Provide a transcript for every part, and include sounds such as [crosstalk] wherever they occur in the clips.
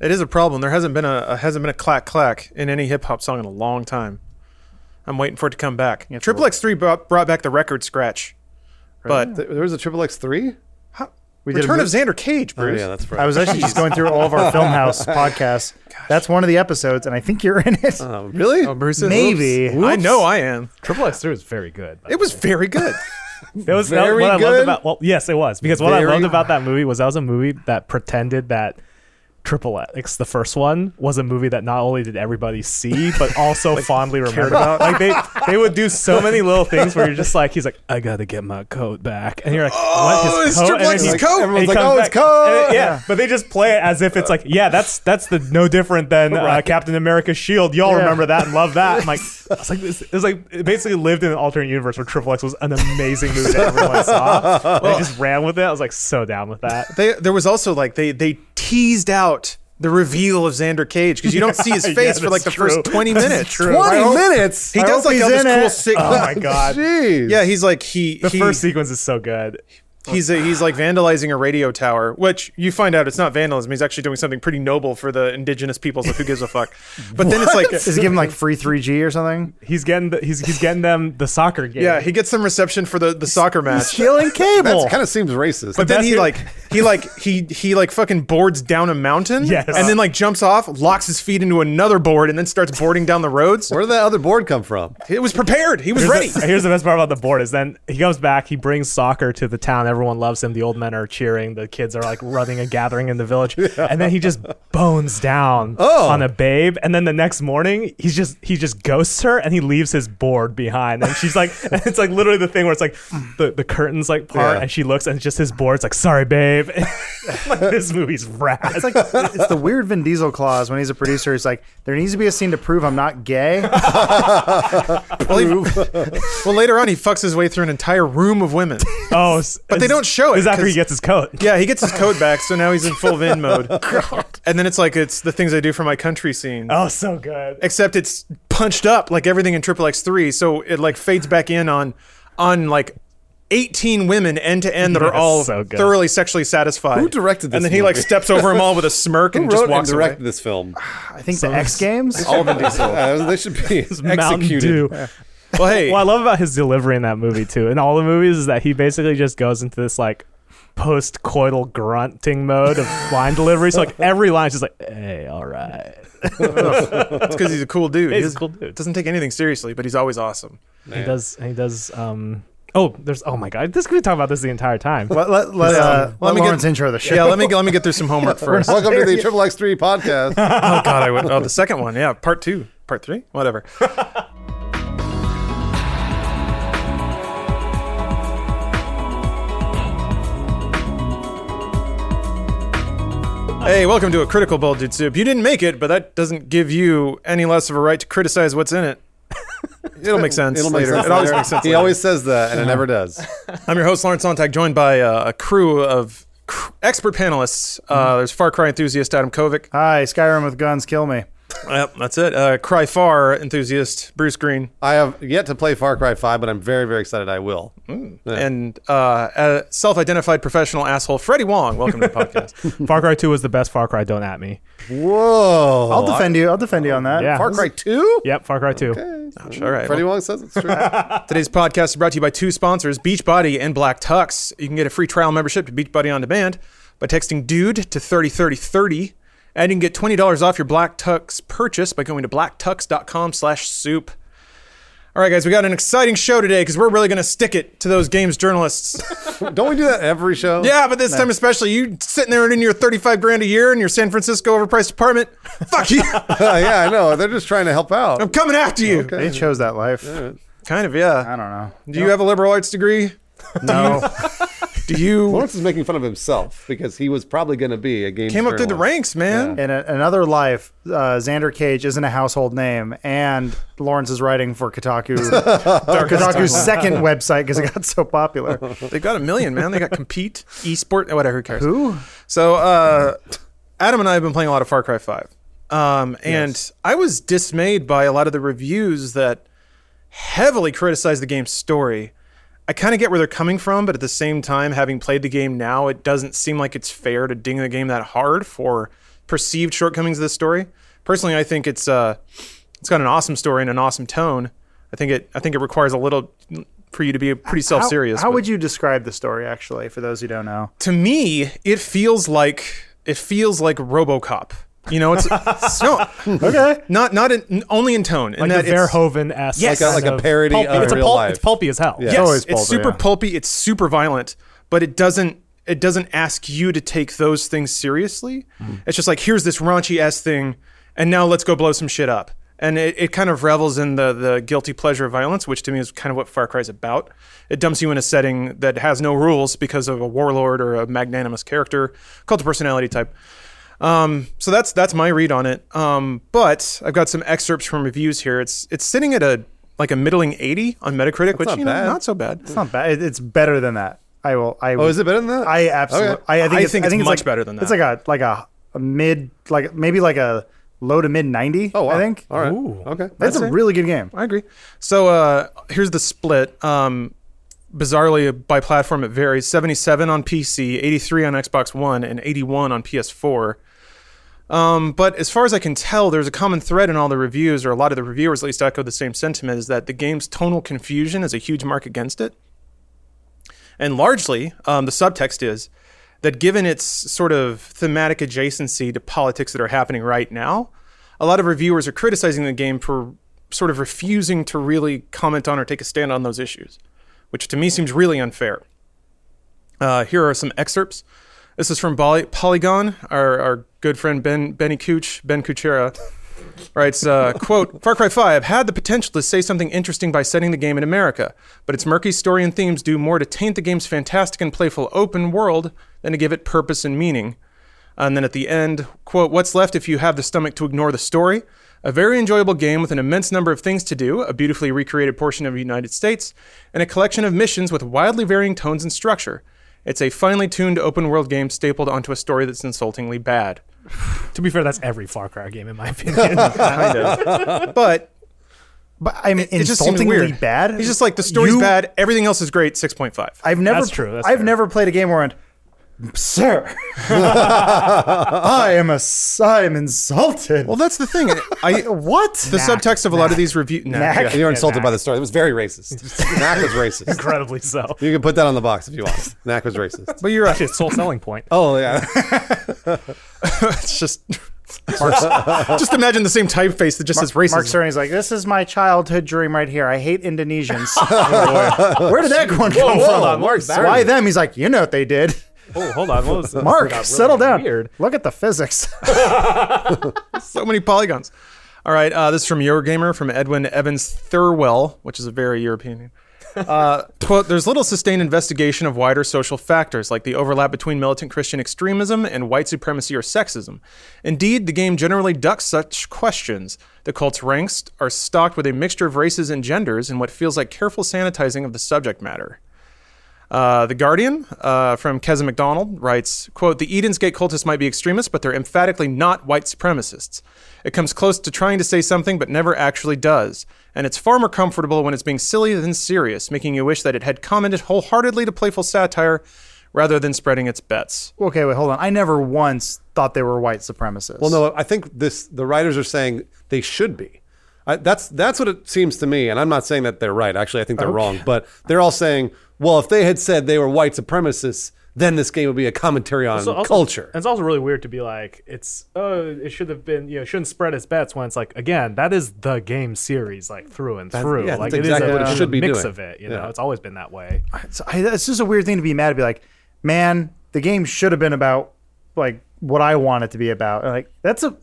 It is a problem. There hasn't been a, a hasn't been a clack clack in any hip hop song in a long time. I'm waiting for it to come back. Yeah, Triple X three brought, brought back the record scratch, but Th- There was a Triple X three. We did a Return of Xander Cage, Oh Bruce. yeah, that's right. I was actually just going through all of our Filmhaus [laughs] podcasts. That's one of the episodes, and I think you're in it. [laughs] Oh, really? Oh, Bruce is- Maybe. Oops. I know I am. Triple X Three was very good. by It was very good. [laughs] It was that- Very what I loved good? about. Well, yes, it was because what I Very- loved about that movie was that was a movie that pretended that Triple X, the first one, was a movie that not only did everybody see but [laughs] also fondly remembered about. Like they they would do so [laughs] many little things where you're just like, he's like, I gotta get my coat back, and you're like, Oh, what? it's Triple X's he- coat. Everyone's like, "Oh, it's back- coat!" it- yeah, but they just play it as if it's like, yeah, that's that's the no different than uh, Captain America's shield. Y'all Yeah. remember that and love that. I'm like, [laughs] I was like, this, it was like it basically lived in an alternate universe where Triple X was an amazing movie that everyone saw. And they just ran with it. I was like so down with that. They, there was also like they they teased out the reveal of Xander Cage because you don't see [laughs] his Yeah, face for like the true. first 20 [laughs] minutes. true. Twenty hope- minutes. He I does like all this cool it. sick. Oh my [laughs] god. Jeez. Yeah, he's like he The he, first sequence is so good. He's a, he's like vandalizing a radio tower, which you find out it's not vandalism. He's actually doing something pretty noble for the indigenous peoples. Like who gives a fuck? [laughs] But then it's like Is he giving like free 3G or something? He's getting the, he's he's getting them the soccer game. yeah, he gets some reception for the the soccer match. Stealing [laughs] cable. That kind of seems racist. But then he bit- like he like he he like fucking boards down a mountain, [laughs] Yes. and then like jumps off, locks his feet into another board, and then starts boarding down the roads. where did that other board come from? It was prepared. He was Here's ready. The, here's the best part about the board is then he comes back, he brings soccer to the town. Everyone loves him. The old men are cheering. The kids are like running and gathering in the village. [laughs] And then he just bones down Oh. on a babe. And then the next morning, he's just he just ghosts her and he leaves his board behind. And she's like, and [laughs] it's like literally the thing where it's like the, the curtains like part Yeah. and she looks and it's just his board. It's like, sorry, babe. [laughs] like, this movie's rad. It's like it's the weird Vin Diesel clause when he's a producer. He's like, there needs to be a scene to prove I'm not gay. Well, he- well, later on, he fucks his way through an entire room of women. oh, But they it's- don't show it, It's after [laughs] he gets his coat. Yeah, he gets his code back, so now he's in full Vin mode. [laughs] And then it's like it's the things I do for my country scene. Oh, so good. Except it's punched up like everything in Triple X three, so it like fades back in on on like. 18 women end to end that are all so good. thoroughly sexually satisfied. Who directed this And then he like steps over them all with a smirk Who and just wrote and walks away. directed this film? [sighs] I think the X Games. All of Vin Diesel. [laughs] Uh, they should be Mountain executed. Dew. [laughs] Well, hey, What I love about his delivery in that movie too, in all the movies, is that he basically just goes into this like post-coital grunting mode of line delivery. So like every line's just like, "Hey, all right." it's because he's a cool dude. He's He a cool dude. doesn't take anything seriously, but he's always awesome. He does. He does. Um. Oh, there's. Oh my God. This could be talking about this the entire time. Let, let, let, uh, let let me get- Lawrence intro the show. Yeah, let me let me get through some homework [laughs] first. Welcome to the Triple X Three podcast. [laughs] Oh God, I would. Oh, the second one. Yeah, part two, part three, whatever. Hey, welcome to a critical bulged soup. You didn't make it, but that doesn't give you any less of a right to criticize what's in it. It'll make [laughs] sense It'll make later. sense it always makes sense. He later. always says that, and it never does. [laughs] I'm your host Lawrence Sontag, joined by uh, a crew of cr- expert panelists. Uh, there's Far Cry enthusiast Adam Kovic. Hi, Skyrim with guns, kill me. Yep, that's it. Uh, Cry Far enthusiast Bruce Greene. I have yet to play Far Cry Five, but I'm very, very excited. I will. Yeah. and uh, a self-identified professional asshole Freddie Wong. Welcome to the podcast. [laughs] Far Cry Two was the best Far Cry. Don't at me. Whoa! I'll defend you. I'll defend you on that. Yeah. Far Cry Two. Yep. Far Cry Two. Gosh, all right. Freddie well, Wong says it's true. [laughs] today's podcast is brought to you by two sponsors, Beachbody and Black Tux. You can get a free trial membership to Beachbody on demand by texting "dude" to thirty thirty thirty, and you can get twenty dollars off your Black Tux purchase by going to blacktux.com slash soup. All right, guys, we got an exciting show today because we're really going to stick it to those games journalists. [laughs] Don't we do that every show? Yeah, but this time especially, you sitting there in your thirty-five grand a year in your San Francisco overpriced apartment. Fuck you! [laughs] Uh, yeah, I know. They're just trying to help out. I'm coming after you. They chose that life. Kind of, yeah. I don't know. Do you have a liberal arts degree? No. [laughs] Do you [laughs] Lawrence is making fun of himself because he was probably going to be a game. came up through the ranks, man? In a, another life, uh, Xander Cage isn't a household name, and Lawrence is writing for Kotaku, [laughs] Kotaku's second website because it got so popular. [laughs] They got a million, man. They got compete, esport, whatever. Who cares? Who? So, uh, Adam and I have been playing a lot of Far Cry Five, um, and I was dismayed by a lot of the reviews that heavily criticized the game's story. I kind of get where they're coming from, but at the same time, having played the game now, it doesn't seem like it's fair to ding the game that hard for perceived shortcomings of this story. Personally, I think it's uh, it's got an awesome story and an awesome tone. I think it I think it requires a little for you to be pretty self serious. How, how would you describe the story, actually, for those who don't know? to me, it feels like it feels like RoboCop. You know, it's [laughs] no, Okay. not not in, only in tone. In like that the it's- Verhoeven esque, Yes. Like a- like a parody of it's a real pulp, life. It's pulpy as hell. Yeah. Yes, always it's pulpy, super yeah. pulpy. It's super violent, but it doesn't it doesn't ask you to take those things seriously. Mm-hmm. It's just like here's this raunchy s thing, and now let's go blow some shit up. And it, it kind of revels in the the guilty pleasure of violence, which to me is kind of what Far Cry is about. It dumps you in a setting that has no rules because of a warlord or a magnanimous character, cult of personality type. Um, so that's that's my read on it. Um, but I've got some excerpts from reviews here. It's it's sitting at a like a middling 80 on Metacritic, which not you know bad. not so bad. It's not bad. It- It's better than that. I will. I Oh, is it better than that? I absolutely. Okay. I, I think I it's, think I it's think much like- better than that. It's that. like a like a, a mid like maybe like a low to mid ninety. Oh, wow. I think All right. Ooh. Okay. that's a really good game. I agree. So uh, here's the split. Um, bizarrely, by platform, it varies 77 on PC, 83 on Xbox One, and 81 on PS4. Um, but as far as I can tell, there's a common thread in all the reviews, or a lot of the reviewers at least echo the same sentiment, is that the game's tonal confusion is a huge mark against it. And largely, um, the subtext is that given its sort of thematic adjacency to politics that are happening right now, a lot of reviewers are criticizing the game for sort of refusing to really comment on or take a stand on those issues, which to me seems really unfair. Uh, here are some excerpts. This is from Poly- Polygon, our, our good friend Ben Benny Cooch, Ben Kuchera. Writes, uh, quote, Far Cry 5 had the potential to say something interesting by setting the game in America, but its murky story and themes do more to taint the game's fantastic and playful open world than to give it purpose and meaning. And then at the end, quote, What's left if you have the stomach to ignore the story? A very enjoyable game with an immense number of things to do, a beautifully recreated portion of the United States, and a collection of missions with wildly varying tones and structure. It's a finely tuned open world game stapled onto a story that's insultingly bad. [sighs] To be fair, that's every Far Cry game in my opinion. [laughs] Kind of. but But I mean, it just seems insultingly weird. bad. He's just like, the story's You- bad, everything else is great, 6.5. I've never. That's true, that's I've fair. never played a game where I went, sir, [laughs] I am a. I am insulted. well, that's the thing. I, [laughs] what? the subtext of a lot of these reviews. Nah, yeah. You're insulted Knack. by the story. It was very racist. Knack was racist. Incredibly so. You can put that on the box if you want. Knack was racist. But you're right. Actually, it's sole selling point. [laughs] Oh yeah. It's just. just imagine the same typeface that just says racism. Mark Cerny's like, this is my childhood dream right here. I hate Indonesians. Oh, Where did that one come whoa, from? Mark Cerny. Why them? He's like, you know what they did. Oh, hold on. What was this? Mark, really settle down. Weird. Look at the physics. [laughs] [laughs] so many polygons. All right, uh, this is from Eurogamer from Edwin Evans Thirlwell, which is a very European name. Uh, [laughs] quote, there's little sustained investigation of wider social factors like the overlap between militant Christian extremism and white supremacy or sexism. Indeed, the game generally ducks such questions. The cult's ranks are stocked with a mixture of races and genders in what feels like careful sanitizing of the subject matter. Uh, the Guardian uh, from Keza MacDonald writes, quote, The Eden's Gate cultists might be extremists, but they're emphatically not white supremacists. It comes close to trying to say something, but never actually does. And it's far more comfortable when it's being silly than serious, making you wish that it had commented wholeheartedly to playful satire rather than spreading its bets. okay, wait, hold on. I never once thought they were white supremacists. Well, no, I think this. The writers are saying they should be. I, that's that's what it seems to me, and I'm not saying that they're right. Actually, I think they're wrong. But they're all saying, well, if they had said they were white supremacists, then this game would be a commentary on So also- culture. And it's also really weird to be like, it's oh, it should have been, you know, shouldn't spread its bets when it's like, again, that is the game series, like through and through. yeah, like that's it is exactly a, what it it is should a be mix doing. of it. You know, Yeah. it's always been that way. it's, it's just a weird thing to be mad to be like, man, the game should have been about like what I want it to be about. And, Like that's a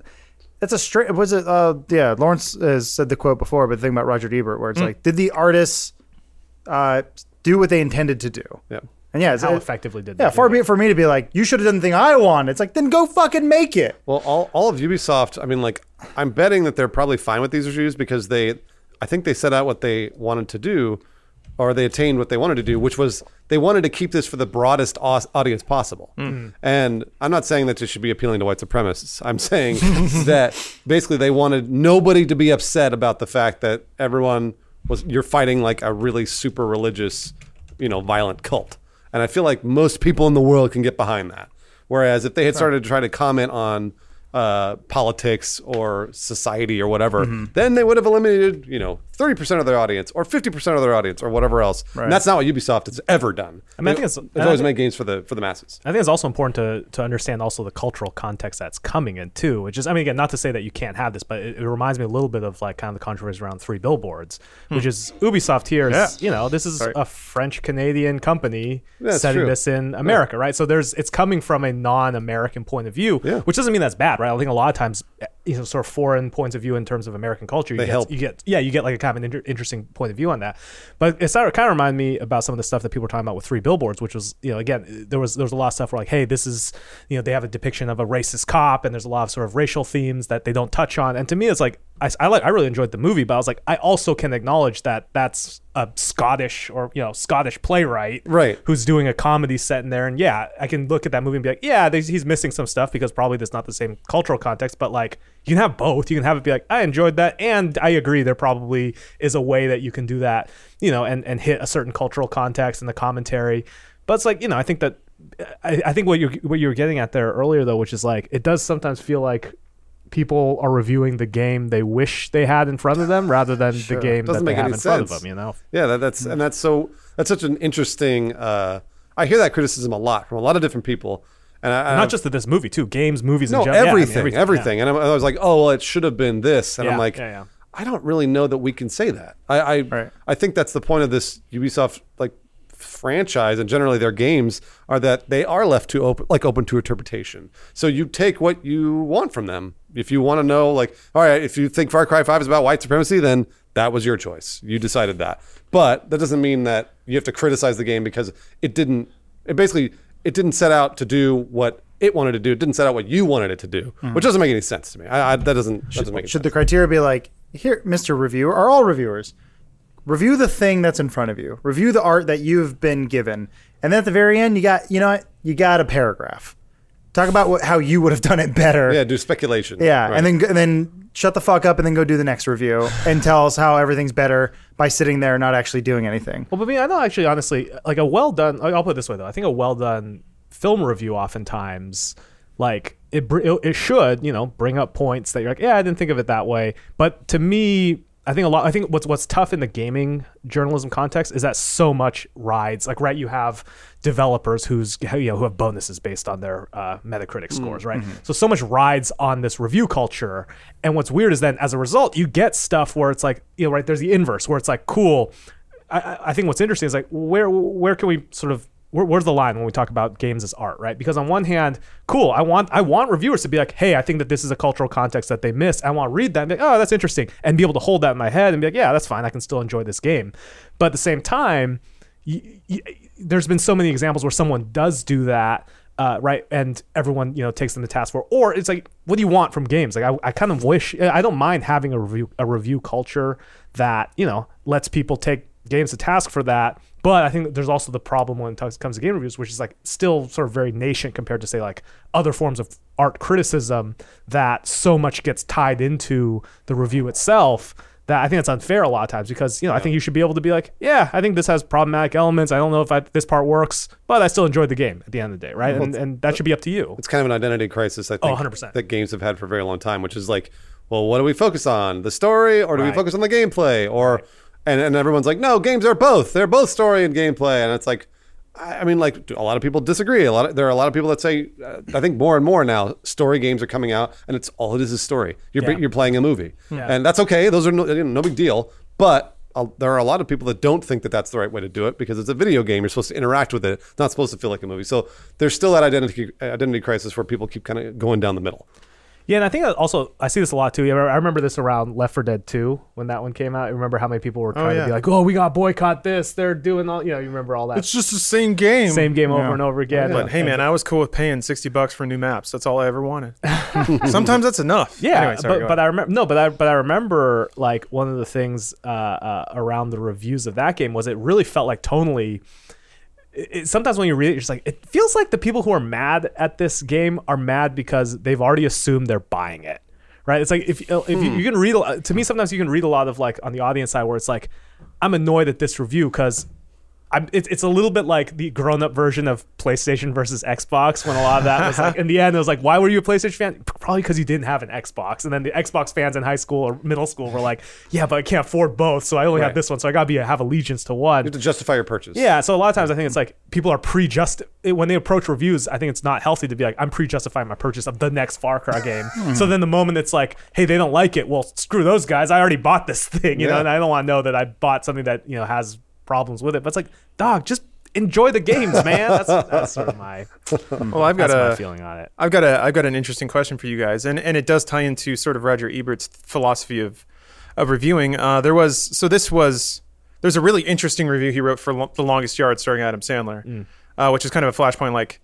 that's a straight. Was it? Uh, yeah, Lawrence has said the quote before, but the thing about Roger Ebert, where it's Hmm. like, did the artists uh, do what they intended to do? yeah. And yeah, it's, How it- effectively did yeah, they far be it? it for me to be like, you should have done the thing I want. It's like, then go fucking make it. Well, all, all of Ubisoft, I mean, like, I'm betting that they're probably fine with these reviews because they, I think they set out what they wanted to do, or they attained what they wanted to do, which was they wanted to keep this for the broadest aus- audience possible. And I'm not saying that this should be appealing to white supremacists. I'm saying [laughs] that basically they wanted nobody to be upset about the fact that everyone was, you're fighting like a really super religious, you know, violent cult. And I feel like most people in the world can get behind that. Whereas if they had started to try to comment on uh, politics or society or whatever, Mm-hmm. then they would have eliminated, you know, 30% of their audience or 50% of their audience or whatever else. Right. And that's not what Ubisoft has ever done. I mean, I think it's- they've always made games for the for the masses. I think it's also important to to understand also the cultural context that's coming in too. Which is, I mean, again, not to say that you can't have this, but it, it reminds me a little bit of like kind of the controversy around Three Billboards, hmm. which is Ubisoft here is, Yeah. you know, this is Sorry. a French Canadian company That's setting true. this in America, right? So there's it's coming from a non-American point of view, Yeah. which doesn't mean that's bad, right? I think a lot of times, you know, sort of foreign points of view in terms of American culture, you They get, help. you get yeah, you get like a kind of an inter- interesting point of view on that. But it sort of kind of reminded me about some of the stuff that people were talking about with Three Billboards, which was you know again there was there was a lot of stuff where like hey this is you know they have a depiction of a racist cop and there's a lot of sort of racial themes that they don't touch on. And to me it's like I, I like I really enjoyed the movie, but I was like I also can acknowledge that that's a Scottish or you know Scottish playwright Right. who's doing a comedy set in there. And yeah I can look at that movie and be like yeah he's missing some stuff because probably there's not the same cultural context but like you can have both. You can have it be like I enjoyed that and I agree there probably is a way that you can do that you know and and hit a certain cultural context in the commentary. But it's like you know I think that I, I think what you what you were getting at there earlier though which is like it does sometimes feel like people are reviewing the game they wish they had in front of them rather than the game Doesn't that they have in front of them you know Yeah, that, that's and that's so that's such an interesting. Uh, I hear that criticism a lot from a lot of different people, and I, I- not just to this movie too games movies no in general Yeah, I mean, everything, everything, yeah. And I, I was like, oh well, it should have been this, and Yeah, I'm like. I don't really know that we can say that. I I, Right. I think that's the point of this Ubisoft like franchise and generally their games are that they are left to open like open to interpretation. So you take what you want from them. If you want to know like all right, if you think Far Cry 5 is about white supremacy, then that was your choice. You decided that. But that doesn't mean that you have to criticize the game because it didn't it basically it didn't set out to do what it wanted to do. It didn't set out what you wanted it to do, hmm. which doesn't make any sense to me. I, I, that doesn't that doesn't make any Should sense. the criteria be like, here, Mr. Reviewer, or all reviewers, review the thing that's in front of you, review the art that you've been given, and then at the very end, you got, you know, what? you got a paragraph. Talk about what, how you would have done it better. yeah, do speculation. Yeah, Right. and then and then shut the fuck up and then go do the next review and tell us how everything's better by sitting there not actually doing anything. Well, but I mean, I know actually, honestly, like a well done. I'll put it this way though. I think a well done film review oftentimes, like it, it, it should, you know, bring up points that you're like, yeah, I didn't think of it that way. But to me, I think a lot. I think what's what's tough in the gaming journalism context is that so much rides. Like, right, you have developers who's you know who have bonuses based on their uh, Metacritic scores, right? So so much rides on this review culture. And what's weird is then as a result, you get stuff where it's like, you know, right? There's the inverse where it's like, cool. I- I, I think what's interesting is like where where can we sort of where, where's the line when we talk about games as art, right? Because on one hand, cool, I want I want reviewers to be like, hey, I think that this is a cultural context that they missed. I want to read that and be like, oh, that's interesting, and be able to hold that in my head and be like, yeah, that's fine. I can still enjoy this game. But at the same time, y y there's been so many examples where someone does do that. Uh, right, and everyone you know takes them to task for, or it's like, what do you want from games? Like, I, I kind of wish I don't mind having a review a review culture that you know lets people take games to task for that. But I think that there's also the problem when it comes to game reviews, which is like still sort of very nascent compared to say like other forms of art criticism that so much gets tied into the review itself that I think that's unfair a lot of times because you know I think you should be able to be like, yeah, I think this has problematic elements. I don't know if I, this part works, but I still enjoyed the game at the end of the day, right? And, and that should be up to you. it's kind of an identity crisis I oh, think 100%. that games have had for a very long time, which is like, well, what do we focus on? The story or do we focus on the gameplay? Or and, and everyone's like, no, games are both. They're both story and gameplay. And it's like I mean, like a lot of people disagree. A lot of, there are a lot of people that say, uh, I think more and more now, story games are coming out, and it's all it is is story. You're Yeah. you're playing a movie, Yeah. and that's okay. Those are no, you know, no big deal. But uh, there are a lot of people that don't think that that's the right way to do it because it's a video game. You're supposed to interact with it, It's not supposed to feel like a movie. So there's still that identity identity crisis where people keep kind of going down the middle. Yeah, and I think also I see this a lot too. Yeah, I remember this around Left 4 Dead 2 when that one came out. I remember how many people were trying to yeah. be like, "Oh, we got boycott this. They're doing all." You know, you remember all that It's just the same game. same game over and over again. But And- hey, man, I was cool with paying sixty bucks for new maps. That's all I ever wanted. [laughs] Sometimes that's enough. Yeah, Anyway, sorry, but but. I remember no, but I but I remember like one of the things uh, uh, around the reviews of that game was it really felt like tonally. It, sometimes when you read it, you're just like it feels like the people who are mad at this game are mad because they've already assumed they're buying it, right? It's like if uh, if you, hmm. you can read a to me sometimes you can read a lot of like on the audience side where it's like I'm annoyed at this review because I'm, it, it's a little bit like the grown-up version of PlayStation versus Xbox when a lot of that was like in the end it was like why were you a PlayStation fan probably because you didn't have an Xbox and then the Xbox fans in high school or middle school were like yeah but I can't afford both so I only Right. have this one so I gotta be have allegiance to one You have to justify your purchase. yeah, so a lot of times I think it's like people are pre-just when they approach reviews. I think it's not healthy to be like I'm pre-justifying my purchase of the next Far Cry game. Hmm. so then the moment it's like, hey, they don't like it, well, screw those guys. I already bought this thing, you know, and I don't want to know that I bought something that you know has problems with it. But it's like, dog, just enjoy the games, man. That's that's sort of my [laughs] Well, I've got a feeling on it. I've got a I've got an interesting question for you guys, and and it does tie into sort of Roger Ebert's philosophy of of reviewing. Uh, there was so this was there's a really interesting review he wrote for Lo- the longest yard, starring Adam Sandler, uh, which is kind of a flashpoint. Like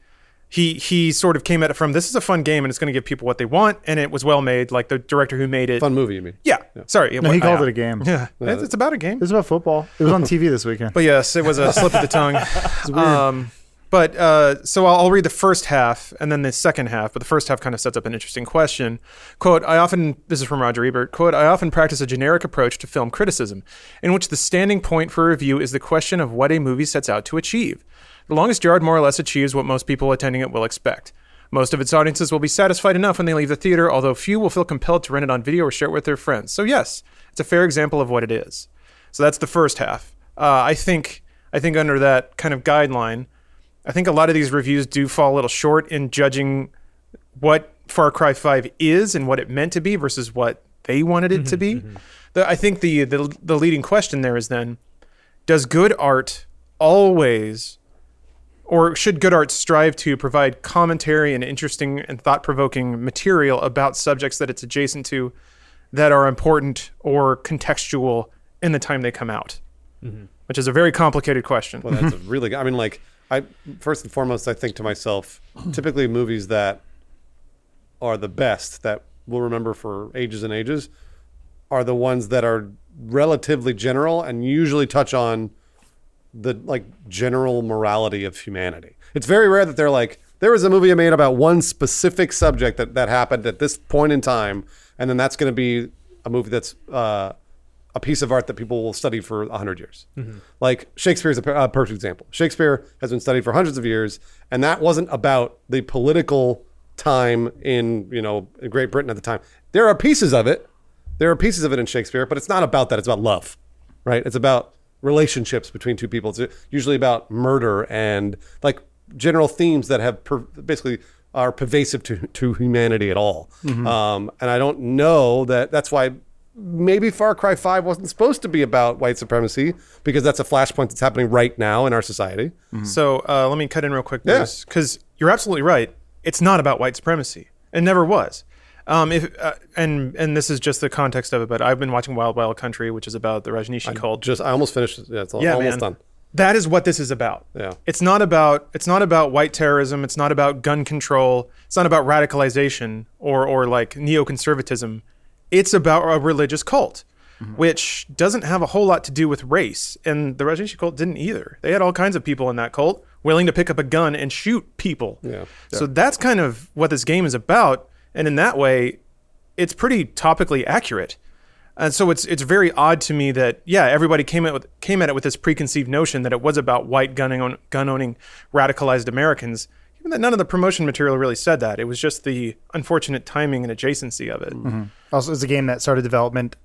he he sort of came at it from this is a fun game and it's going to give people what they want, and it was well made. Like the director who made it, Fun movie, you mean? yeah, sorry, No, he called it a game. Yeah, it's, it's about a game. It was about football. It was on [laughs] TV this weekend. But yes, it was a slip of the tongue. [laughs] Um, but uh, so I'll, I'll read the first half and then the second half. But the first half kind of sets up an interesting question. Quote: I often this is from Roger Ebert. Quote: I often practice a generic approach to film criticism, in which the standing point for review is the question of what a movie sets out to achieve. The longest yard more or less achieves what most people attending it will expect. Most of its audiences will be satisfied enough when they leave the theater, although few will feel compelled to rent it on video or share it with their friends. So yes, it's a fair example of what it is. So that's the first half. Uh, I think I think under that kind of guideline, I think a lot of these reviews do fall a little short in judging what Far Cry 5 is and what it meant to be versus what they wanted it to be. The, I think the, the the leading question there is then does good art always or should good art strive to provide commentary and interesting and thought-provoking material about subjects that it's adjacent to that are important or contextual in the time they come out mm-hmm. which is a very complicated question Well, that's a [laughs] really good. I mean, like, I first and foremost, I think to myself, [clears throat] typically movies that are the best that we'll remember for ages and ages are the ones that are relatively general and usually touch on the like general morality of humanity. It's very rare that they're like there was a movie I made about one specific subject that that happened at this point in time, and then that's going to be a movie that's uh, a piece of art that people will study for a hundred years. Like Shakespeare is a uh, perfect example. Shakespeare has been studied for hundreds of years, and that wasn't about the political time in you know in Great Britain at the time. There are pieces of it. There are pieces of it in Shakespeare, but it's not about that. It's about love, right? It's about relationships between two people. It's usually about murder and like general themes that have per- basically are pervasive to, to humanity at all. Um, and I don't know that that's why maybe Far Cry 5 wasn't supposed to be about white supremacy because that's a flashpoint that's happening right now in our society. So uh, let me cut in real quick, Yeah. because you're absolutely right. It's not about white supremacy. It never was. Um, if uh, and and this is just the context of it, but I've been watching Wild Wild Country, which is about the Rajneeshi cult. Just I almost finished. Yeah, it's yeah, almost man. done. That is what this is about. Yeah. It's not about it's not about white terrorism. It's not about gun control. It's not about radicalization or or like neoconservatism. It's about a religious cult, which doesn't have a whole lot to do with race. And the Rajneeshi cult didn't either. They had all kinds of people in that cult willing to pick up a gun and shoot people. Yeah. So that's kind of what this game is about. And in that way, it's pretty topically accurate. And so it's it's very odd to me that yeah everybody came at with, came at it with this preconceived notion that it was about white gun own, gun owning radicalized Americans. Even that none of the promotion material really said that. It was just the unfortunate timing and adjacency of it. Mm-hmm. Also, it's a game that started development,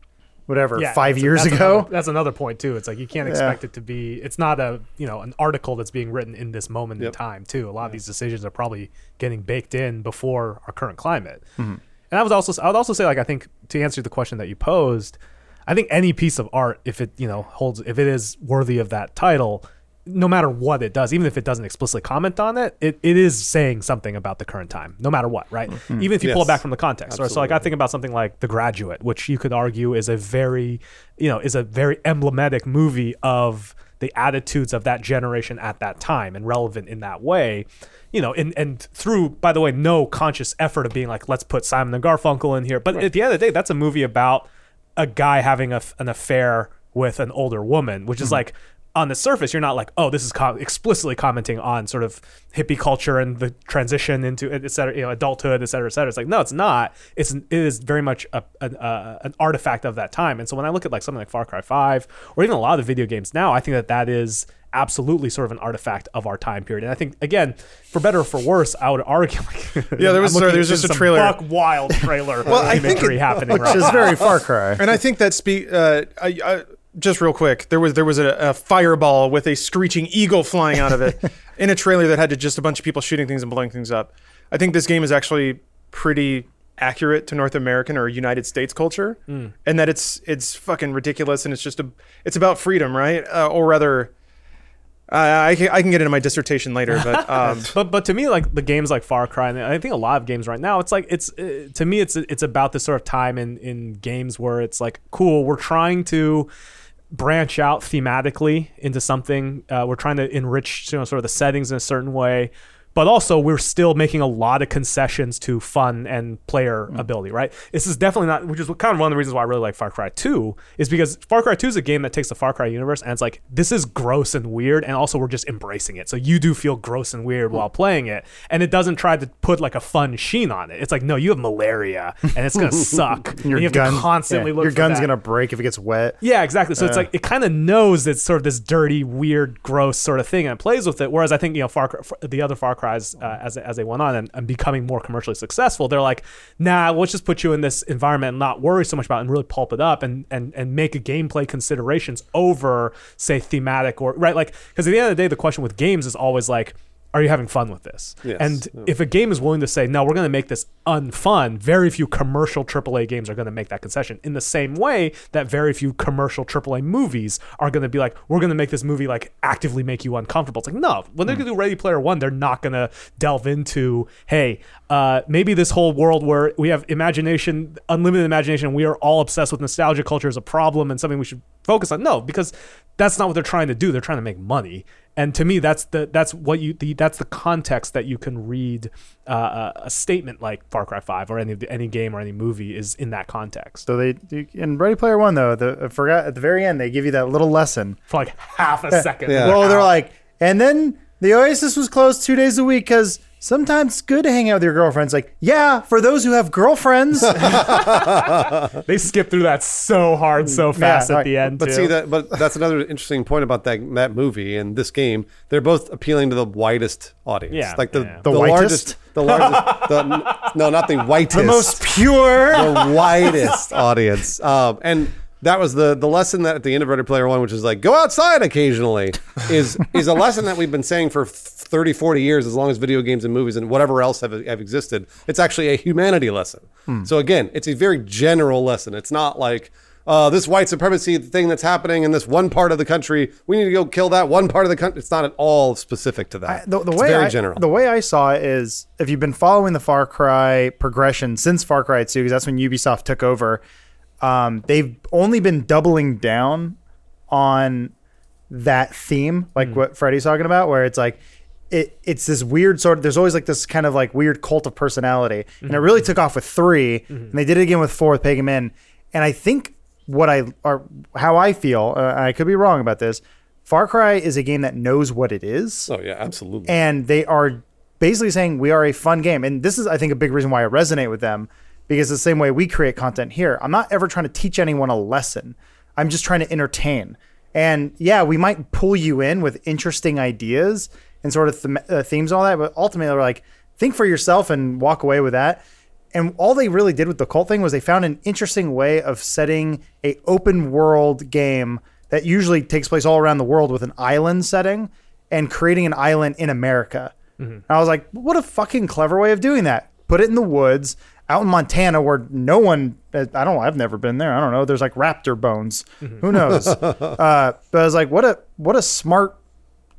whatever, Yeah, five years that's ago. Another, that's another point too. It's like you can't expect it to be. It's not a you know an article that's being written in this moment in time too. A lot of these decisions are probably getting baked in before our current climate. Mm-hmm. And I was also I would also say like I think to answer the question that you posed, I think any piece of art if it you know holds if it is worthy of that title. No matter what it does, even if it doesn't explicitly comment on it, it, it is saying something about the current time, no matter what, right? Mm-hmm. Even if you pull it back from the context. Right? So like I think about something like The Graduate, which you could argue is a very, you know, is a very emblematic movie of the attitudes of that generation at that time and relevant in that way. You know, and, and through, by the way, no conscious effort of being like, let's put Simon and Garfunkel in here. But at the end of the day, that's a movie about a guy having a, an affair with an older woman, which is mm-hmm. like on the surface, you're not like, oh, this is com- explicitly commenting on sort of hippie culture and the transition into et cetera, you know, adulthood, et cetera, et cetera. It's like, no, it's not. It's it is very much a, a, a, an artifact of that time. And so when I look at like something like Far Cry Five or even a lot of the video games now, I think that that is absolutely sort of an artifact of our time period. And I think again, for better or for worse, I would argue [laughs] like Yeah, there was- I'm looking there was just a trailer. buck wild trailer [laughs] Well, I think imagery it- happening [laughs] which right is now. very Far Cry. And I think that speak. Uh, I, I, just real quick, there was there was a, a fireball with a screeching eagle flying out of it [laughs] in a trailer that had to just a bunch of people shooting things and blowing things up. I think this game is actually pretty accurate to North American or United States culture, and that it's it's fucking ridiculous and it's just a it's about freedom, right? Uh, or rather. I I can, I can get into my dissertation later, but [laughs] um, But but to me, like the games like Far Cry, and I think a lot of games right now, it's like it's uh, to me, it's it's about this sort of time in in games where it's like cool, we're trying to branch out thematically into something. Uh, we're trying to enrich you know sort of the settings in a certain way. But also, we're still making a lot of concessions to fun and player mm. ability, right? This is definitely not, which is kind of one of the reasons why I really like Far Cry 2, is because Far Cry 2 is a game that takes the Far Cry universe and it's like, this is gross and weird, and also we're just embracing it. So you do feel gross and weird while playing it, and it doesn't try to put like a fun sheen on it. It's like, no, you have malaria, and it's gonna [laughs] suck. and you have to constantly yeah, look your gun's that. gonna break if it gets wet. Yeah, exactly. So it's like it kind of knows it's sort of this dirty, weird, gross sort of thing, and it plays with it. Whereas I think you know, Far Cry, the other Far Uh, as as they went on and, and becoming more commercially successful, they're like, nah, let's just put you in this environment and not worry so much about it and really pulp it up and and and make a gameplay considerations over say thematic or right like because at the end of the day, the question with games is always like. Are you having fun with this? Yes. And if a game is willing to say, no, we're going to make this unfun, very few commercial AAA games are going to make that concession. In the same way that very few commercial AAA movies are going to be like, we're going to make this movie like actively make you uncomfortable. It's like, no, when they're going to do Ready Player One, they're not going to delve into, hey, uh, maybe this whole world where we have imagination, unlimited imagination, we are all obsessed with nostalgia culture is a problem and something we should focus on. No, because that's not what they're trying to do. They're trying to make money. And to me, that's the that's what you the, that's the context that you can read uh, a, a statement like Far Cry Five or any of the, any game or any movie is in that context So they you- in Ready Player One though, the I forgot at the very end they give you that little lesson. for like half a [laughs] second. Yeah. Well, they're like, and then the Oasis was closed two days a week because sometimes it's good to hang out with your girlfriends. Like, yeah, for those who have girlfriends. [laughs] [laughs] they skip through that so hard, so fast Yeah, at the end. But too. see that, but that's another interesting point about that that movie and this game. They're both appealing to the widest audience. Yeah, like the yeah. The largest, whitest? the largest. [laughs] the, no, not the whitest. the most pure. the widest audience. Um, and that was the the lesson that at the end of Ready Player One, which is like go outside occasionally, is [laughs] is a lesson that we've been saying for 30, 40 years, as long as video games and movies and whatever else have, have existed. It's actually a humanity lesson. So again, it's a very general lesson. It's not like uh, this white supremacy thing that's happening in this one part of the country. We need to go kill that one part of the country. It's not at all specific to that. the, the it's way very I, general. The way I saw it is, if you've been following the Far Cry progression since Far Cry 2, because that's when Ubisoft took over, um, they've only been doubling down on that theme, like Hmm. what Freddie's talking about, where it's like it it's this weird sort of there's always like this kind of like weird cult of personality. And it really took off with 3 and they did it again with four with Pagan. And I think what I or how I feel, uh, I could be wrong about this. Far Cry is a game that knows what it is oh yeah, absolutely. and they are basically saying we are a fun game and this is i think a big reason why i resonate with them because the same way we create content here i'm not ever trying to teach anyone a lesson i'm just trying to entertain and yeah we might pull you in with interesting ideas and sort of them- uh, themes and all that but ultimately we're like think for yourself and walk away with that and all they really did with the cult thing was they found an interesting way of setting a open world game that usually takes place all around the world with an island setting and creating an island in America. And I was like, what a fucking clever way of doing that. Put it in the woods out in Montana where no one, I don't know, I've never been there. I don't know. There's like raptor bones. Who knows? [laughs] uh, but I was like, what a, what a smart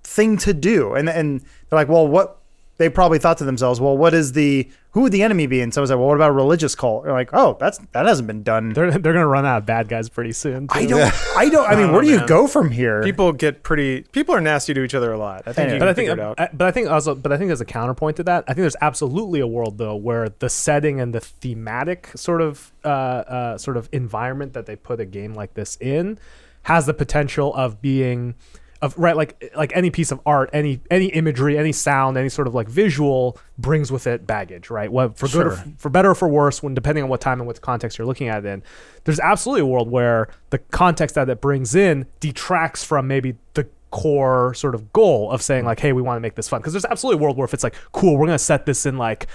thing to do. And and they're like, well, what they probably thought to themselves, well, what is the who would the enemy be? And someone's like, well, what about a religious cult? They're like, oh, that's that hasn't been done. they're they're gonna run out of bad guys pretty soon. I don't, [laughs] I don't. I mean, Oh, where do you go from here? people get pretty. People are nasty to each other a lot. I think Yeah. you but I think, it out. I- but I think also, but I think as a counterpoint to that, I think there's absolutely a world though where the setting and the thematic sort of, uh, uh, sort of environment that they put a game like this in has the potential of being of right like like any piece of art, any any imagery, any sound, any sort of like visual brings with it baggage, right? What for good or f- for better or for worse, when depending on what time and what context you're looking at it in, there's absolutely a world where the context that it brings in detracts from maybe the core sort of goal of saying like hey we want to make this fun because there's absolutely a world where if it's like cool we're going to set this in like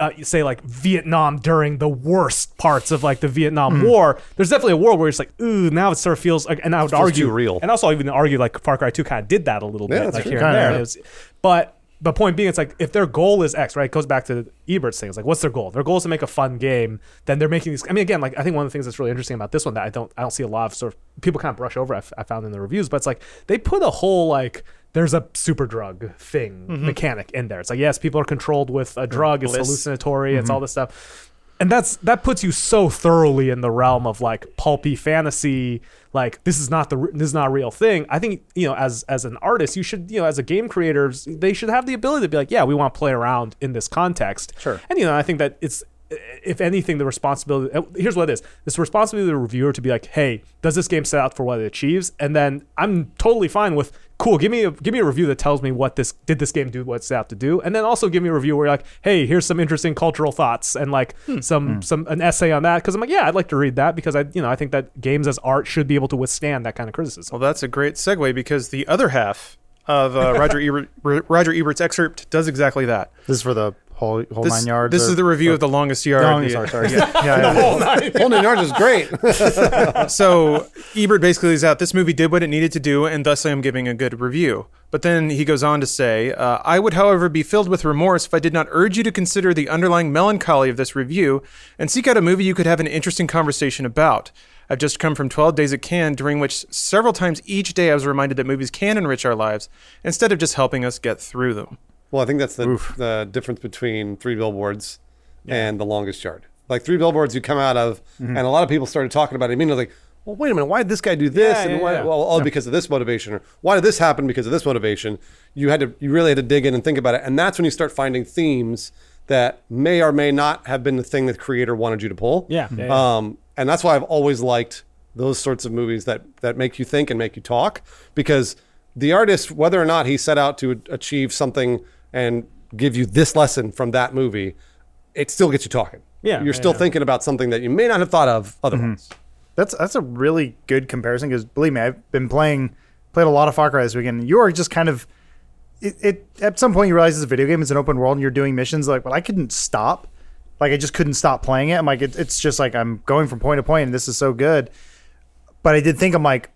uh, say like vietnam during the worst parts of like the vietnam war there's definitely a world where it's like ooh now it sort of feels like and i would argue real. and also even argue like far cry 2 kind of did that a little Yeah, bit like true. here and there was- but the point being, it's like if their goal is X, right? It goes back to Ebert's thing. It's like, what's their goal? Their goal is to make a fun game. Then they're making these. I mean, again, like I think one of the things that's really interesting about this one that I don't, I don't see a lot of sort of people kind of brush over. I, f- I found in the reviews, but it's like they put a whole like there's a super drug thing mm-hmm. mechanic in there. It's like yes, people are controlled with a drug. It's hallucinatory. It's mm-hmm. all this stuff and that's that puts you so thoroughly in the realm of like pulpy fantasy like this is not the this is not a real thing. I think you know as as an artist you should you know as a game creators they should have the ability to be like yeah we want to play around in this context. Sure. and you know i think that it's if anything the responsibility uh, here's what it is. It's responsibility of the reviewer to be like hey does this game set out for what it achieves? And then i'm totally fine with cool give me a give me a review that tells me what this did this game do what it's out to do? And then also give me a review where you're like hey here's some interesting cultural thoughts and like some some an essay on that. Because i'm like yeah i'd like to read that because i you know i think that games as art should be able to withstand that kind of criticism. Well, that's a great segue because the other half of uh, Roger [laughs] Ebert, Roger Ebert's excerpt does exactly that. This is for the whole whole This, nine yards. this or- is the review of the longest yard. No, the- sorry, sorry. [laughs] Yeah, yeah, yeah. [laughs] Whole nine yards is great. [laughs] so Ebert basically is out. This movie did what it needed to do, and thus I am giving a good review. But then he goes on to say, uh, I would, however, be filled with remorse if I did not urge you to consider the underlying melancholy of this review and seek out a movie you could have an interesting conversation about. I've just come from 12 days at Cannes, during which several times each day I was reminded that movies can enrich our lives instead of just helping us get through them. Well, I think that's the, the difference between three billboards and the longest yard. Like three billboards, you come out of, Mm-hmm. and a lot of people started talking about it immediately. Like, well, wait a minute, why did this guy do this? Yeah, and yeah, why, yeah. well, all because of this motivation, or why did this happen because of this motivation? You had to, you really had to dig in and think about it, and that's when you start finding themes that may or may not have been the thing that the creator wanted you to pull. Yeah, yeah, yeah. Um, and that's why I've always liked those sorts of movies that that make you think and make you talk because the artist, whether or not he set out to achieve something and give you this lesson from that movie, it still gets you talking. Yeah, you're still yeah. thinking about something that you may not have thought of otherwise. Mm-hmm. That's that's a really good comparison because believe me, I've been playing played a lot of Far Cry this weekend. You are just kind of it, it at some point you realize it's a video game, it's an open world, and you're doing missions like, well, I couldn't stop. Like I just couldn't stop playing it. I'm like, it, it's just like I'm going from point to point, and this is so good. But I did think I'm like,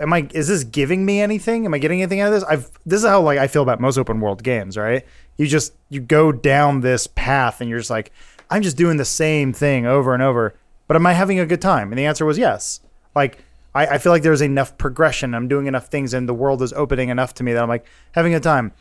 am I? Is this giving me anything? Am I getting anything out of this? I've this is how like I feel about most open world games, right? You just you go down this path, and you're just like, I'm just doing the same thing over and over. But am I having a good time? And the answer was yes. Like I, I feel like there's enough progression. I'm doing enough things, and the world is opening enough to me that I'm like having a time.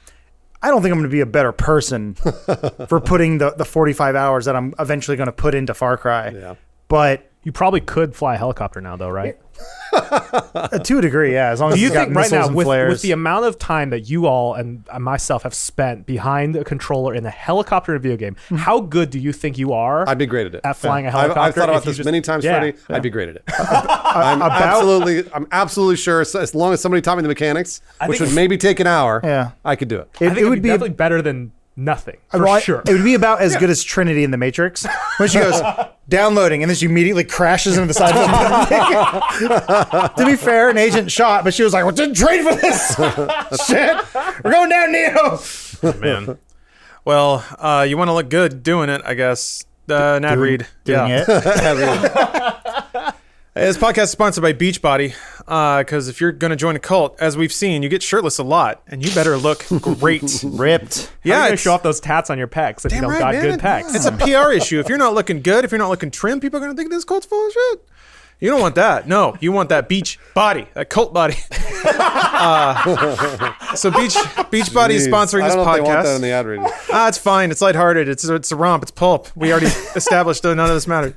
I don't think I'm going to be a better person [laughs] for putting the, the 45 hours that I'm eventually going to put into Far Cry. Yeah. But you probably could fly a helicopter now though right [laughs] uh, to a degree, yeah. As long as Do you it's got think right now, with, with the amount of time that you all and myself have spent behind a controller in a helicopter in a video game, Hmm. how good do you think you are I'd be great at it. at flying a I've, helicopter? I've thought if about you this just- many times, Yeah, Freddie. yeah. I'd be great at it. [laughs] I'm absolutely, I'm absolutely sure. so- As long as somebody taught me the mechanics, which think- would maybe take an hour, Yeah. I could do it. it, I think it it would be, definitely better than nothing for well, I- sure. It would be about as good as Trinity in the Matrix when she goes [laughs] downloading and then she immediately crashes into the side of the building. [laughs] to be fair, an agent shot, but she was like, "Well, didn't trade for this [laughs] shit. We're going down, Neo." Man. well, uh, you want to look good doing it, I guess. Uh, Nat Reed. Doing yeah. This podcast is sponsored by Beachbody uh, because if you're going to join a cult, as we've seen, you get shirtless a lot, and you better look [laughs] great. Ripped. How yeah, you gonna show off those tats on your pecs if you don't right, got man. good pecs. It's a PR issue. If you're not looking good, if you're not looking trim, people are going to think this cult's full of shit. You don't want that. No, you want that beach body, that cult body. [laughs] uh, so Beach beach body is Jeez. sponsoring I this don't know if they want that podcast. in the ad reading. Ah, it's fine. It's lighthearted. It's it's a romp. It's pulp. We already [laughs] established that none of this matters.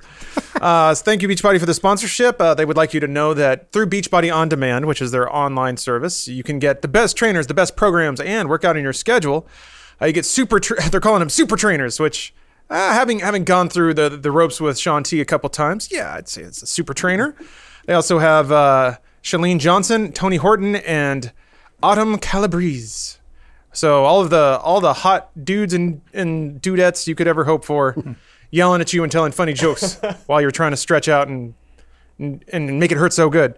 Uh, so thank you, Beachbody, for the sponsorship. Uh, they would like you to know that through Beachbody On Demand, which is their online service, you can get the best trainers, the best programs, and work out in your schedule. Uh, you get super. Tra- [laughs] they're calling them super trainers, which. Uh, having having gone through the the ropes with Shaun T a couple times, yeah, I'd say it's a super trainer. They also have uh, Chalene Johnson, Tony Horton, and Autumn Calabrese. So all of the all the hot dudes and, and dudettes you could ever hope for, [laughs] yelling at you and telling funny jokes [laughs] while you're trying to stretch out and and, and make it hurt so good.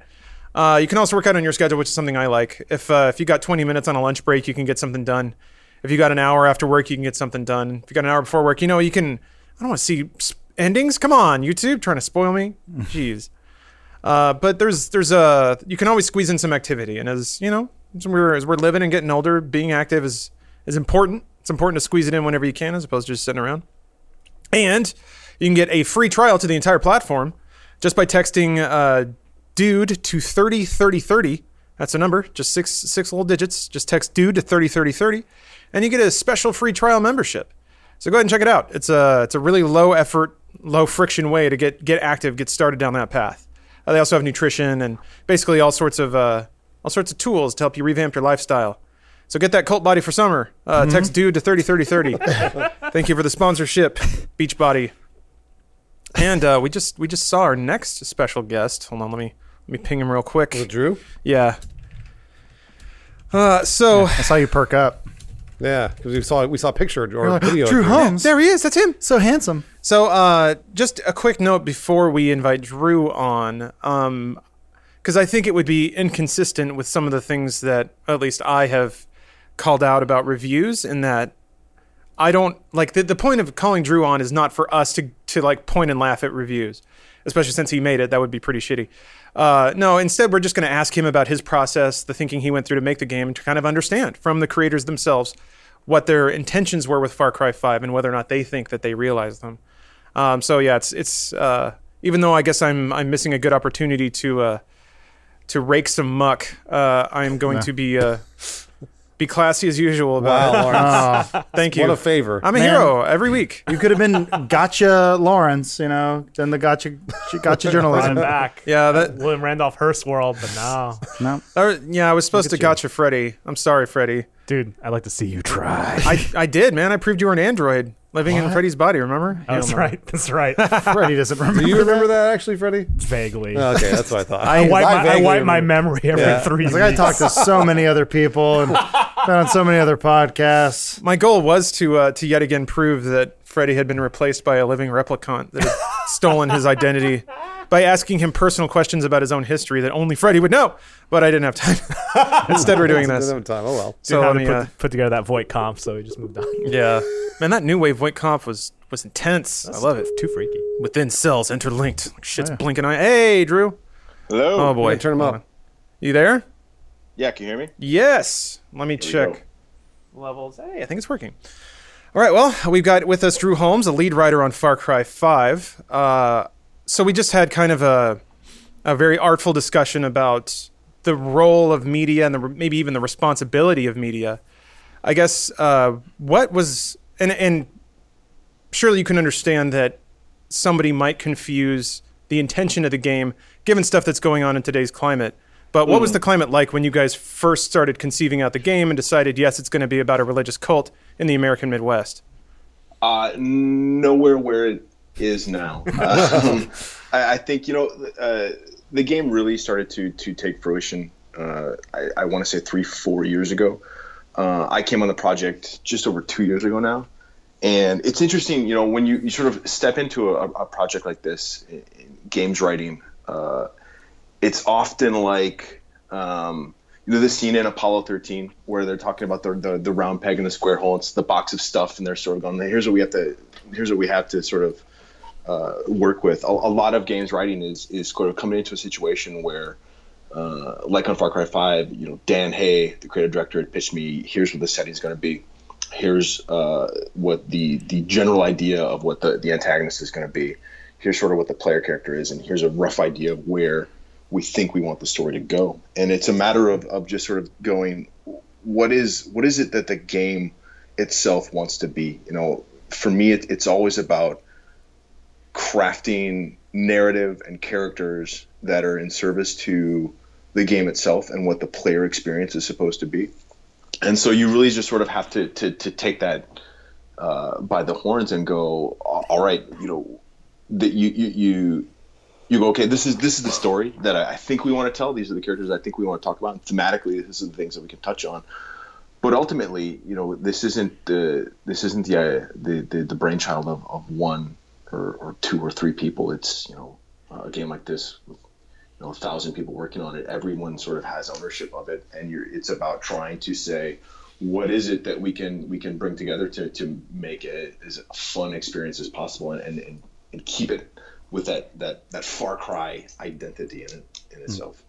Uh, you can also work out on your schedule, which is something I like. If uh, if you got 20 minutes on a lunch break, you can get something done. If you got an hour after work, you can get something done. If you got an hour before work, you know you can. I don't want to see endings. Come on, YouTube, trying to spoil me. [laughs] Jeez. Uh, but there's there's a you can always squeeze in some activity, and as you know, as we're as we're living and getting older, being active is is important. It's important to squeeze it in whenever you can, as opposed to just sitting around. And you can get a free trial to the entire platform just by texting uh, dude to 303030. That's a number, just six six little digits. Just text dude to 303030 and you get a special free trial membership. So go ahead and check it out. It's a it's a really low effort, low friction way to get get active, get started down that path. Uh, they also have nutrition and basically all sorts of uh, all sorts of tools to help you revamp your lifestyle. So get that cult body for summer. Uh, Text dude to 303030. [laughs] Thank you for the sponsorship, Beachbody. And uh, we just we just saw our next special guest. Hold on, let me let me ping him real quick. Drew? Yeah. Uh, so I saw you perk up. Yeah, because we saw we saw a picture or a like, video. of Drew Holmes. there he is. That's him. So handsome. So, uh, just a quick note before we invite Drew on, um, because I think it would be inconsistent with some of the things that at least I have called out about reviews, in that I don't like the, the point of calling Drew on is not for us to to like point and laugh at reviews, especially since he made it. That would be pretty shitty. Uh, no, instead we're just going to ask him about his process, the thinking he went through to make the game, to kind of understand from the creators themselves what their intentions were with Far Cry 5 and whether or not they think that they realized them. Um, so yeah, it's it's uh, even though I guess I'm I'm missing a good opportunity to uh, to rake some muck, uh, I am going to be uh, be classy as usual about Wow, it. Lawrence. Oh, [laughs] Thank you. what a favor. I'm a Man. hero every week. you could have been [laughs] Gotcha Lawrence, you know, done the Gotcha Gotcha Running journalism. back. Yeah, that William Randolph Hearst world, but no. No. or, yeah, I was supposed to you. gotcha Freddy. I'm sorry, Freddy. Dude, I'd like to see you try. I I did, man. I proved you were an android living in Freddy's body. Remember? That's right. That's right. [laughs] Freddy doesn't remember. Do you remember that actually, Freddy? Vaguely. Okay, that's what I thought. [laughs] I wipe, my, I wipe my memory every Yeah. three It's like I talked to so many other people and [laughs] been on so many other podcasts. My goal was to uh, to yet again prove that Freddy had been replaced by a living replicant that had stolen his identity by asking him personal questions about his own history that only Freddy would know. But I didn't have time. [laughs] Instead, we're doing Didn't this. have time. Oh well. So how let to me, put, uh, put together that Voight-Kampff, so we just moved on. [laughs] yeah, man, that new wave Voight-Kampff was was intense. I love it. Too freaky. Within cells interlinked, like shit's Oh, yeah. blinking eye. Hey, Drew. Hello. Oh boy, Turn turn 'em Hold up. on. You there? Yeah, can you hear me? Yes. Let me we check levels. Hey, I think it's working. All right. Well, we've got with us Drew Holmes, a lead writer on Far Cry Five. Uh, so we just had kind of a a very artful discussion about the role of media and the, maybe even the responsibility of media. I guess uh, what was and and surely you can understand that somebody might confuse the intention of the game given stuff that's going on in today's climate. But what was the climate like when you guys first started conceiving out the game and decided, yes, it's going to be about a religious cult in the American Midwest? Uh, nowhere where it is now. [laughs] Um, I, I think you know uh, the game really started to to take fruition. Uh, I, I want to say three, four years ago. Uh, I came on the project just over two years ago now, and it's interesting. You know, when you, you sort of step into a, a project like this, in, in games writing, uh, it's often like um, you know the scene in Apollo 13 where they're talking about the, the the round peg and the square hole. It's the box of stuff, and they're sort of going, "Here's what we have to. Here's what we have to sort of uh, work with." A, a lot of games writing is is sort of coming into a situation where. Uh, like on Far Cry 5, you know, Dan Hay, the creative director, had pitched me, here's what the setting's going to be. Here's uh, what the the general idea of what the, the antagonist is going to be. Here's sort of what the player character is, and here's a rough idea of where we think we want the story to go. And it's a matter of, of just sort of going, what is what is it that the game itself wants to be? You know, for me, it, it's always about crafting narrative and characters that are in service to the game itself and what the player experience is supposed to be. And so you really just sort of have to to, to take that uh, by the horns and go, all right, you know, that you, you you you go, okay, this is this is the story that I, think we want to tell. These are the characters I think we want to talk about. And thematically, this is the things that we can touch on. But ultimately, you know, this isn't the this isn't the uh, the, the the brainchild of, of one or, or two or three people. It's you know a game like this with you know a thousand people working on it. Everyone sort of has ownership of it, and you're it's about trying to say what is it that we can we can bring together to, to make it as fun experience as possible and, and, and and keep it with that that that Far Cry identity in it, in itself.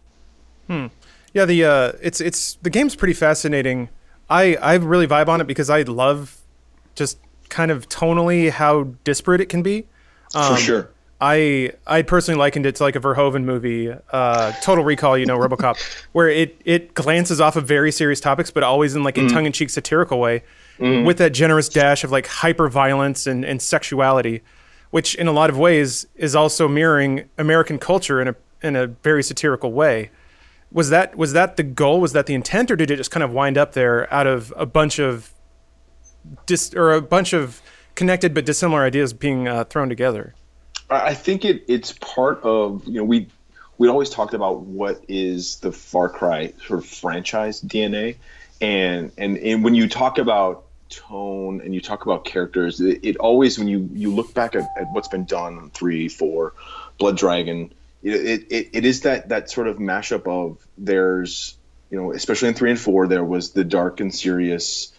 Hmm. Yeah, the uh, it's it's the game's pretty fascinating. I I really vibe on it because I love just kind of tonally how disparate it can be. Um, For sure. I I personally likened it to like a Verhoeven movie, uh, Total Recall, you know, RoboCop, [laughs] where it it glances off of very serious topics, but always in like a tongue in cheek satirical way, with that generous dash of like hyper violence and, and sexuality, which in a lot of ways is also mirroring American culture in a in a very satirical way. Was that was that the goal? Was that the intent, or did it just kind of wind up there out of a bunch of dis or a bunch of connected but dissimilar ideas being uh, thrown together? I think it it's part of you know we we always talked about what is the Far Cry sort of franchise DNA, and and, and when you talk about tone and you talk about characters, it, it always when you you look back at, at what's been done on three, four, Blood Dragon, it, it, it is that that sort of mashup of there's you know especially in three and four there was the dark and serious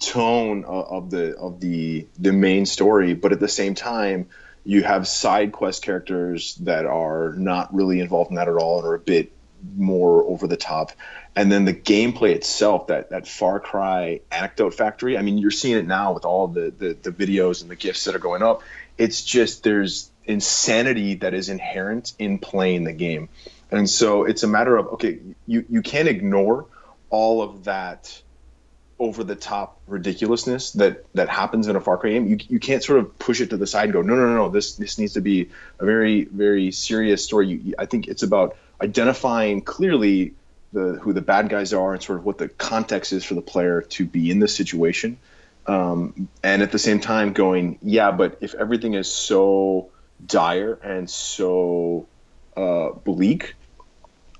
tone of, the of the the main story, but at the same time you have side quest characters that are not really involved in that at all and are a bit more over the top. And then the gameplay itself that that far cry anecdote factory i mean you're seeing it now with all the the, the videos and the gifs that are going up. It's just there's insanity that is inherent in playing the game. And so it's a matter of okay you you can't ignore all of that over the top ridiculousness that that happens in a Far Cry game. You you can't sort of push it to the side and go no no no no this this needs to be a very very serious story. You, I think it's about identifying clearly the who the bad guys are and sort of what the context is for the player to be in this situation. Um, and at the same time going yeah but if everything is so dire and so uh, bleak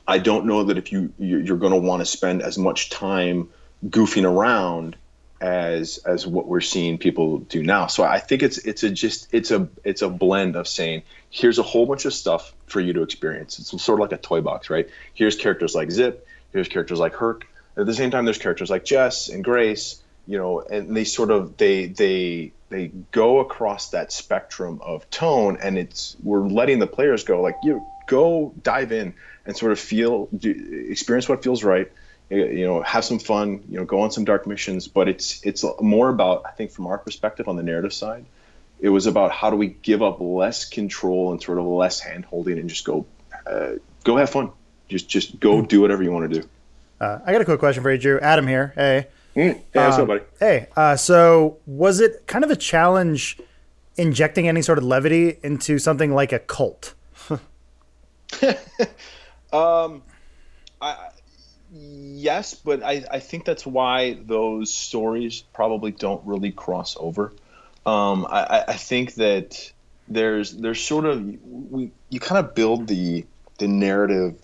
I don't know that if you- you're going to want to spend as much time goofing around as as what we're seeing people do now. So I think it's it's a just it's a it's a blend of saying here's a whole bunch of stuff for you to experience. It's sort of like a toy box, right? Here's characters like Zip, here's characters like Hurk. At the same time, there's characters like Jess and Grace, you know, and they sort of they they they go across that spectrum of tone, and it's we're letting the players go like you go dive in and sort of feel experience what feels right you know have some fun you know go on some dark missions but it's it's more about i think from our perspective on the narrative side it was about how do we give up less control and sort of less hand holding and just go uh, go have fun just just go do whatever you want to do Uh, I got a quick question for you, Drew. Adam here. Hey. mm. what's Um, up buddy Hey, uh, so was it kind of a challenge injecting any sort of levity into something like a cult? [laughs] yes, but I, I think that's why those stories probably don't really cross over. Um, I, I- think that there's there's sort of we you kind of build the the narrative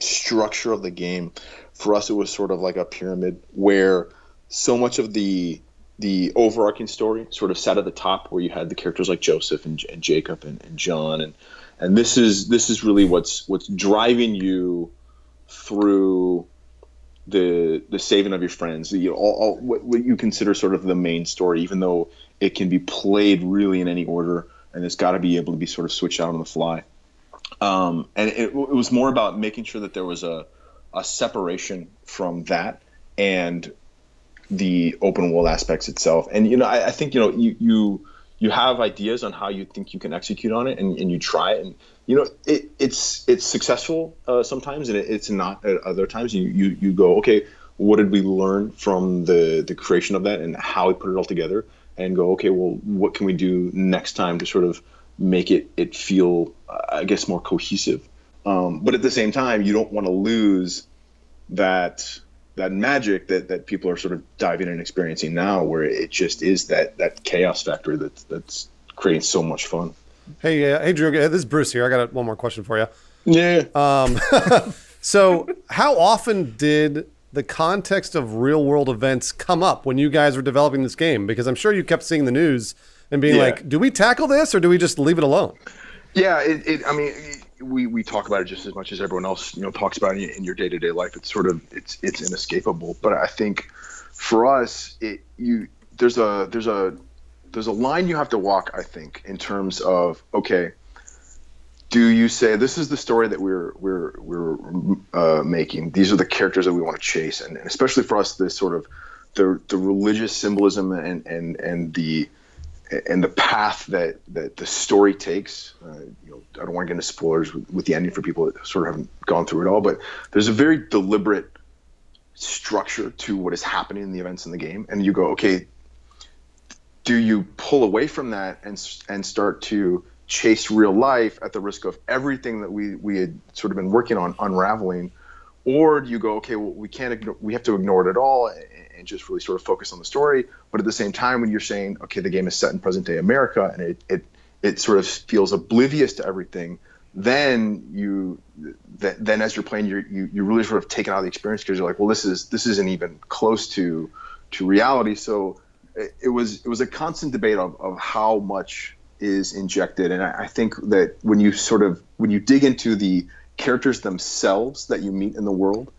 structure of the game. For us, it was sort of like a pyramid where so much of the the overarching story sort of sat at the top, where you had the characters like Joseph and, and Jacob and, and John, and and this is this is really what's what's driving you through the the saving of your friends, the, all, all, what, what you consider sort of the main story, even though it can be played really in any order, and it's got to be able to be sort of switched out on the fly. Um, and it, it was more about making sure that there was a, a separation from that and the open world aspects itself. And you know, I, I think you know you you you have ideas on how you think you can execute on it, and, and you try it, and you know it, it's it's successful uh, sometimes, and it, it's not at other times. You, you you go, okay, what did we learn from the the creation of that, and how we put it all together, and go, okay, well, what can we do next time to sort of make it it feel, uh, I guess, more cohesive. Um, but at the same time, you don't want to lose that that magic that, that people are sort of diving and experiencing now, where it just is that that chaos factor that's that's creating so much fun. Hey, uh, hey, Drew. uh, This is Bruce here. I got one more question for you. Yeah. [laughs] So, how often did the context of real world events come up when you guys were developing this game? Because I'm sure you kept seeing the news and being Yeah. like, "Do we tackle this or do we just leave it alone?" Yeah, it, it, I mean, we, we talk about it just as much as everyone else, you know, talks about it in your day to day life. It's sort of it's it's inescapable. But I think for us, it you there's a there's a there's a line you have to walk. I think in terms of okay, do you say this is the story that we're we're we're uh, making? These are the characters that we want to chase, and, and especially for us, this sort of the the religious symbolism and and and the and the path that that the story takes. Uh, you know, I don't want to get into spoilers with, with the ending for people that sort of haven't gone through it all, but there's a very deliberate structure to what is happening in the events in the game, and you go, okay, do you pull away from that and and start to chase real life at the risk of everything that we we had sort of been working on unraveling? or do you go okay well we can't ignore, we have to ignore it at all and, and just really sort of focus on the story but at the same time when you're saying okay the game is set in present day america and it it, it sort of feels oblivious to everything then you th- then as you're playing you're, you you really sort of taken out of the experience because you're like well this is this isn't even close to to reality so it, was it was a constant debate of, of how much is injected and I, I think that when you sort of when you dig into the characters themselves that you meet in the world,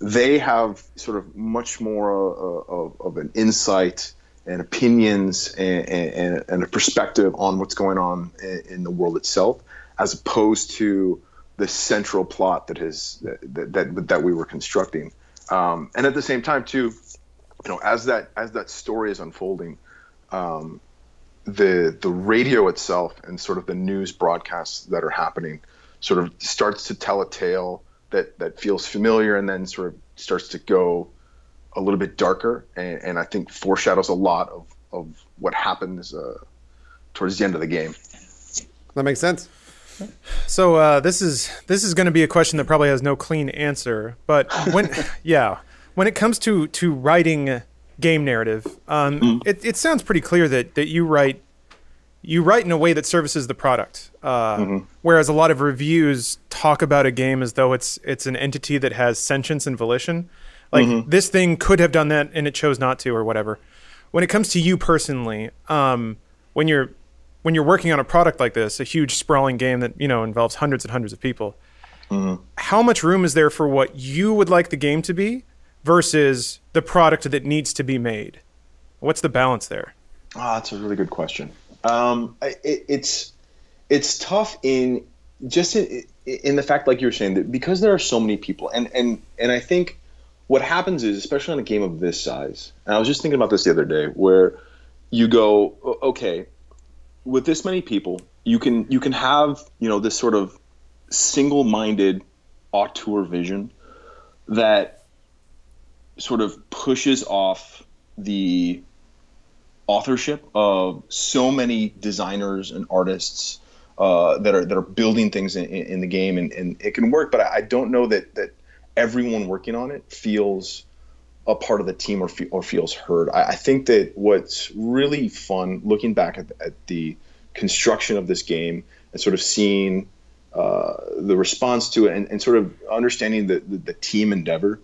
they have sort of much more uh, of, of an insight and opinions and, and, and a perspective on what's going on in, in the world itself, as opposed to the central plot that is that that, that we were constructing. Um, and at the same time, too, you know, as that as that story is unfolding, um, the the radio itself and sort of the news broadcasts that are happening sort of starts to tell a tale that that feels familiar and then sort of starts to go a little bit darker and, and I think foreshadows a lot of, of what happens uh, towards the end of the game. That makes sense. So uh, this is this is going to be a question that probably has no clean answer. But when [laughs] yeah, when it comes to to writing game narrative, um, it, it sounds pretty clear that that you write you write in a way that services the product. Uh, Whereas a lot of reviews talk about a game as though it's it's an entity that has sentience and volition. Like this thing could have done that and it chose not to, or whatever. When it comes to you personally, um, when you're when you're working on a product like this, a huge sprawling game that you know involves hundreds and hundreds of people, how much room is there for what you would like the game to be versus the product that needs to be made? What's the balance there? Ah, that's a really good question. Um, it, it's it's tough in just in, in the fact, like you were saying, that because there are so many people, and and and I think what happens is, especially on a game of this size, and I was just thinking about this the other day, where you go, okay, with this many people, you can you can have you know this sort of single-minded auteur vision that sort of pushes off the authorship of so many designers and artists uh, that are that are building things in, in the game, and, and it can work. But I, don't know that that everyone working on it feels a part of the team or, fe- or feels heard. I, I think that what's really fun looking back at, at the construction of this game and sort of seeing uh, the response to it and, and sort of understanding the, the, the team endeavor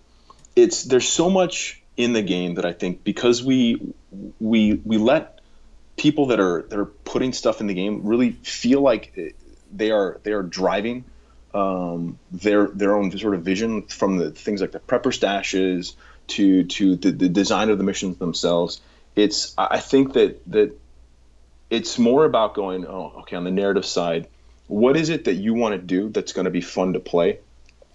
it's there's so much in the game that I think because we we we let people that are that are putting stuff in the game really feel like they are they are driving um, their their own sort of vision from the things like the prepper stashes to to the, the design of the missions themselves. It's I think that that it's more about going oh okay on the narrative side what is it that you want to do that's going to be fun to play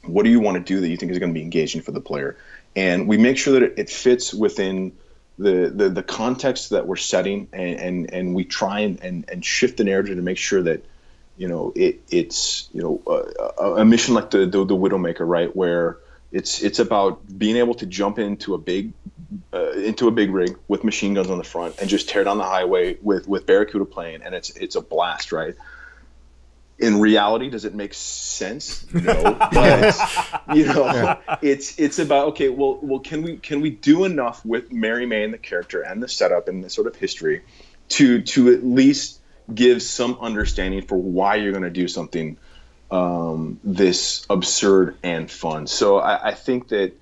what do you want to do that you think is going to be engaging for the player? And we make sure that it, it fits within the, the the context that we're setting and and, and we try and, and and shift the narrative to make sure that you know it it's you know a, a mission like the, the the widowmaker right? Where it's it's about being able to jump into a big uh, into a big rig with machine guns on the front and just tear down the highway with with barracuda playing and it's it's a blast right in reality does it make sense? No [laughs] but you know it's it's about okay well well can we can we do enough with mary may and the character and the setup and the sort of history to to at least give some understanding for why you're going to do something um, this absurd and fun. So I, I think that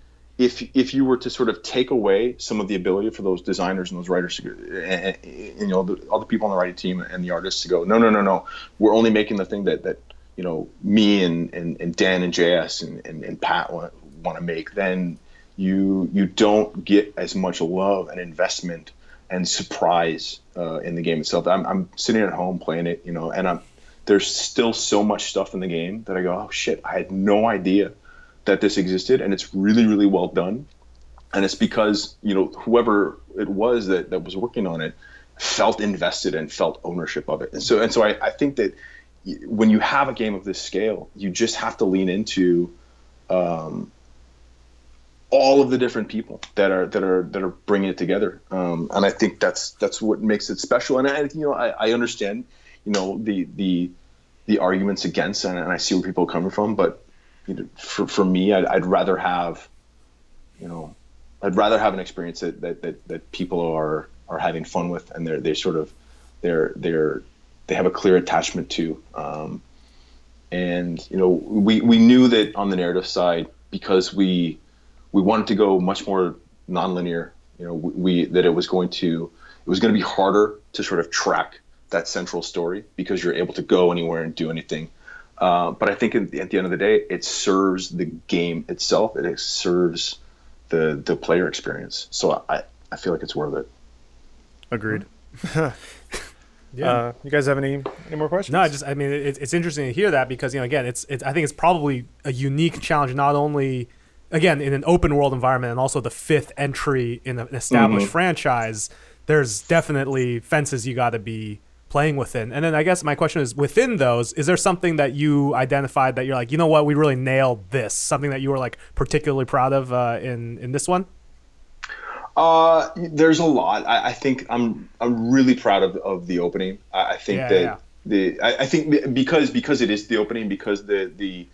if if you were to sort of take away some of the ability for those designers and those writers to, and, and, you know, the, all the people on the writing team and the artists to go, no, no, no, no, we're only making the thing that that you know me and and, and Dan and JS and, and, and Pat want, want to make, then you you don't get as much love and investment and surprise uh, in the game itself. I'm, I'm sitting at home playing it, you know, and I'm there's still so much stuff in the game that I go, oh shit, I had no idea that this existed, and it's really really well done. And it's because you know whoever it was that, that was working on it felt invested and felt ownership of it. And so and so I, I think that when you have a game of this scale, you just have to lean into um, all of the different people that are that are that are bringing it together. Um, and I think that's that's what makes it special. And I you know I, I understand you know the the the arguments against and, and I see where people are coming from, but you know, for for me, I'd, I'd rather have you know I'd rather have an experience that that, that, that people are are having fun with and they're they sort of they're they're they have a clear attachment to. Um, and you know we we knew that on the narrative side because we we wanted to go much more nonlinear. You know, we that it was going to it was going to be harder to sort of track that central story because you're able to go anywhere and do anything. Uh, but I think at the, at the end of the day, it serves the game itself. It serves the the player experience. So I I feel like it's worth it. Agreed. [laughs] Yeah. Uh, you guys have any any more questions? No, I just I mean it, it's interesting to hear that because you know again it's it's I think it's probably a unique challenge not only again in an open world environment and also the fifth entry in an established franchise. There's definitely fences you got to be playing within. And then I guess my question is within those, is there something that you identified that you're like, you know what, we really nailed this? Something that you were like particularly proud of uh, in in this one? Uh, there's a lot. I, I think I'm I'm really proud of, of the opening. I, I think Yeah, that yeah. the I, I think because because it is the opening because the the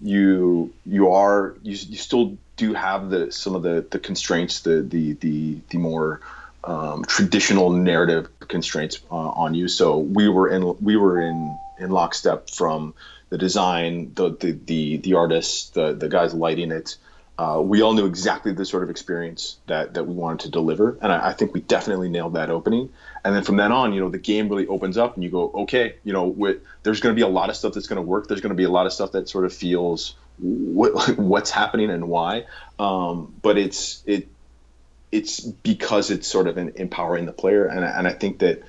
you you are you, you still do have the some of the the constraints the the the the more um, traditional narrative constraints uh, on you. So we were in we were in in lockstep from the design, the the the, the artists, the the guys lighting it. Uh, we all knew exactly the sort of experience that that we wanted to deliver, and I, I think we definitely nailed that opening. And then from then on, you know, the game really opens up, and you go, okay, you know, with, there's going to be a lot of stuff that's going to work. There's going to be a lot of stuff that sort of feels what, [laughs] what's happening and why. Um, but it's it it's because it's sort of empowering the player, and I- and I think that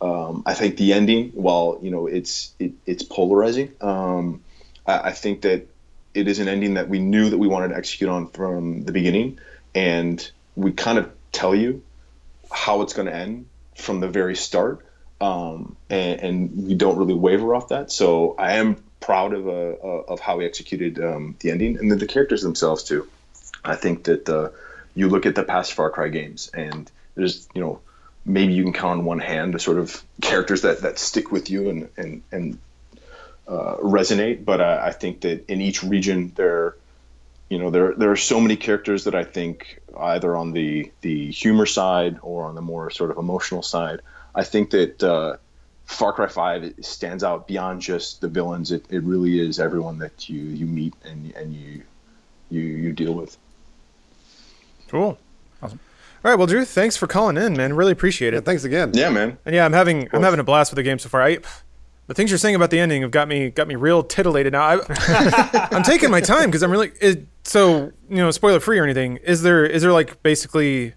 um, I think the ending, while you know it's it, it's polarizing, um, I, I think that it is an ending that we knew that we wanted to execute on from the beginning, and we kind of tell you how it's going to end from the very start, um, and, and we don't really waver off that. So I am proud of uh, of how we executed um, the ending, and then the characters themselves too. I think that uh, you look at the past Far Cry games, and there's you know maybe you can count on one hand the sort of characters that, that stick with you and and and uh, resonate. But I, I think that in each region there, you know, there there are so many characters that I think either on the the humor side or on the more sort of emotional side, I think that. Uh, Far Cry Five stands out beyond just the villains. It, it really is everyone that you, you meet and and you you you deal with. Cool. Awesome. All right, well, Drew, thanks for calling in, man. Really appreciate Yeah, it. thanks again. Yeah, man. And yeah, I'm having I'm having a blast with the game so far. I, the things you're saying about the ending have got me got me real titillated. Now I, [laughs] I'm taking my time because I'm really it, so you know spoiler free or anything. Is there is there like basically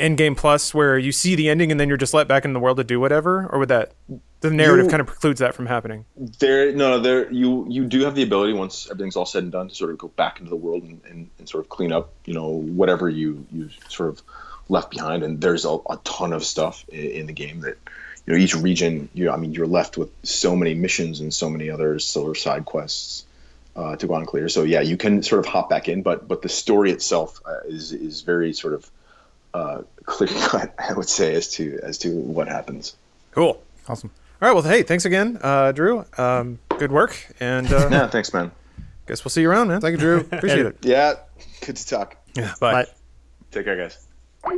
end game plus where you see the ending and then you're just let back in the world to do whatever, or would that the narrative You- kind of precludes that from happening? There, no, there. You you do have the ability once everything's all said and done to sort of go back into the world and, and, and sort of clean up, you know, whatever you you sort of left behind. And there's a, a ton of stuff in, in the game that you know each region. You, I mean, you're left with so many missions and so many other sort of side quests uh, to go on clear. So yeah, you can sort of hop back in, but but the story itself uh, is is very sort of uh, clear cut. [laughs] I would say as to as to what happens. Cool. Awesome. All right. Well, hey, thanks again, uh, Drew. Um, good work, and uh, [laughs] Yeah, thanks, man. guess we'll see you around, man. Thank you, Drew. [laughs] Appreciate it. Yeah, good to talk. Yeah. Bye. Bye. Take care, guys. I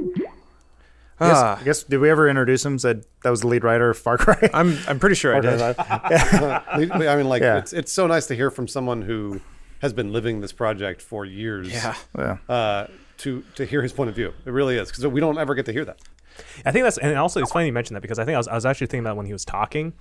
guess, Ah. I guess did we ever introduce him? Said that was the lead writer of Far Cry. [laughs] I'm I'm pretty sure I did. I mean, like Yeah. it's it's so nice to hear from someone who has been living this project for years. Yeah. yeah. Uh, to to hear his point of view, it really is because we don't ever get to hear that. I think that's and also it's funny you mentioned that because I think I was, I was actually thinking about when he was talking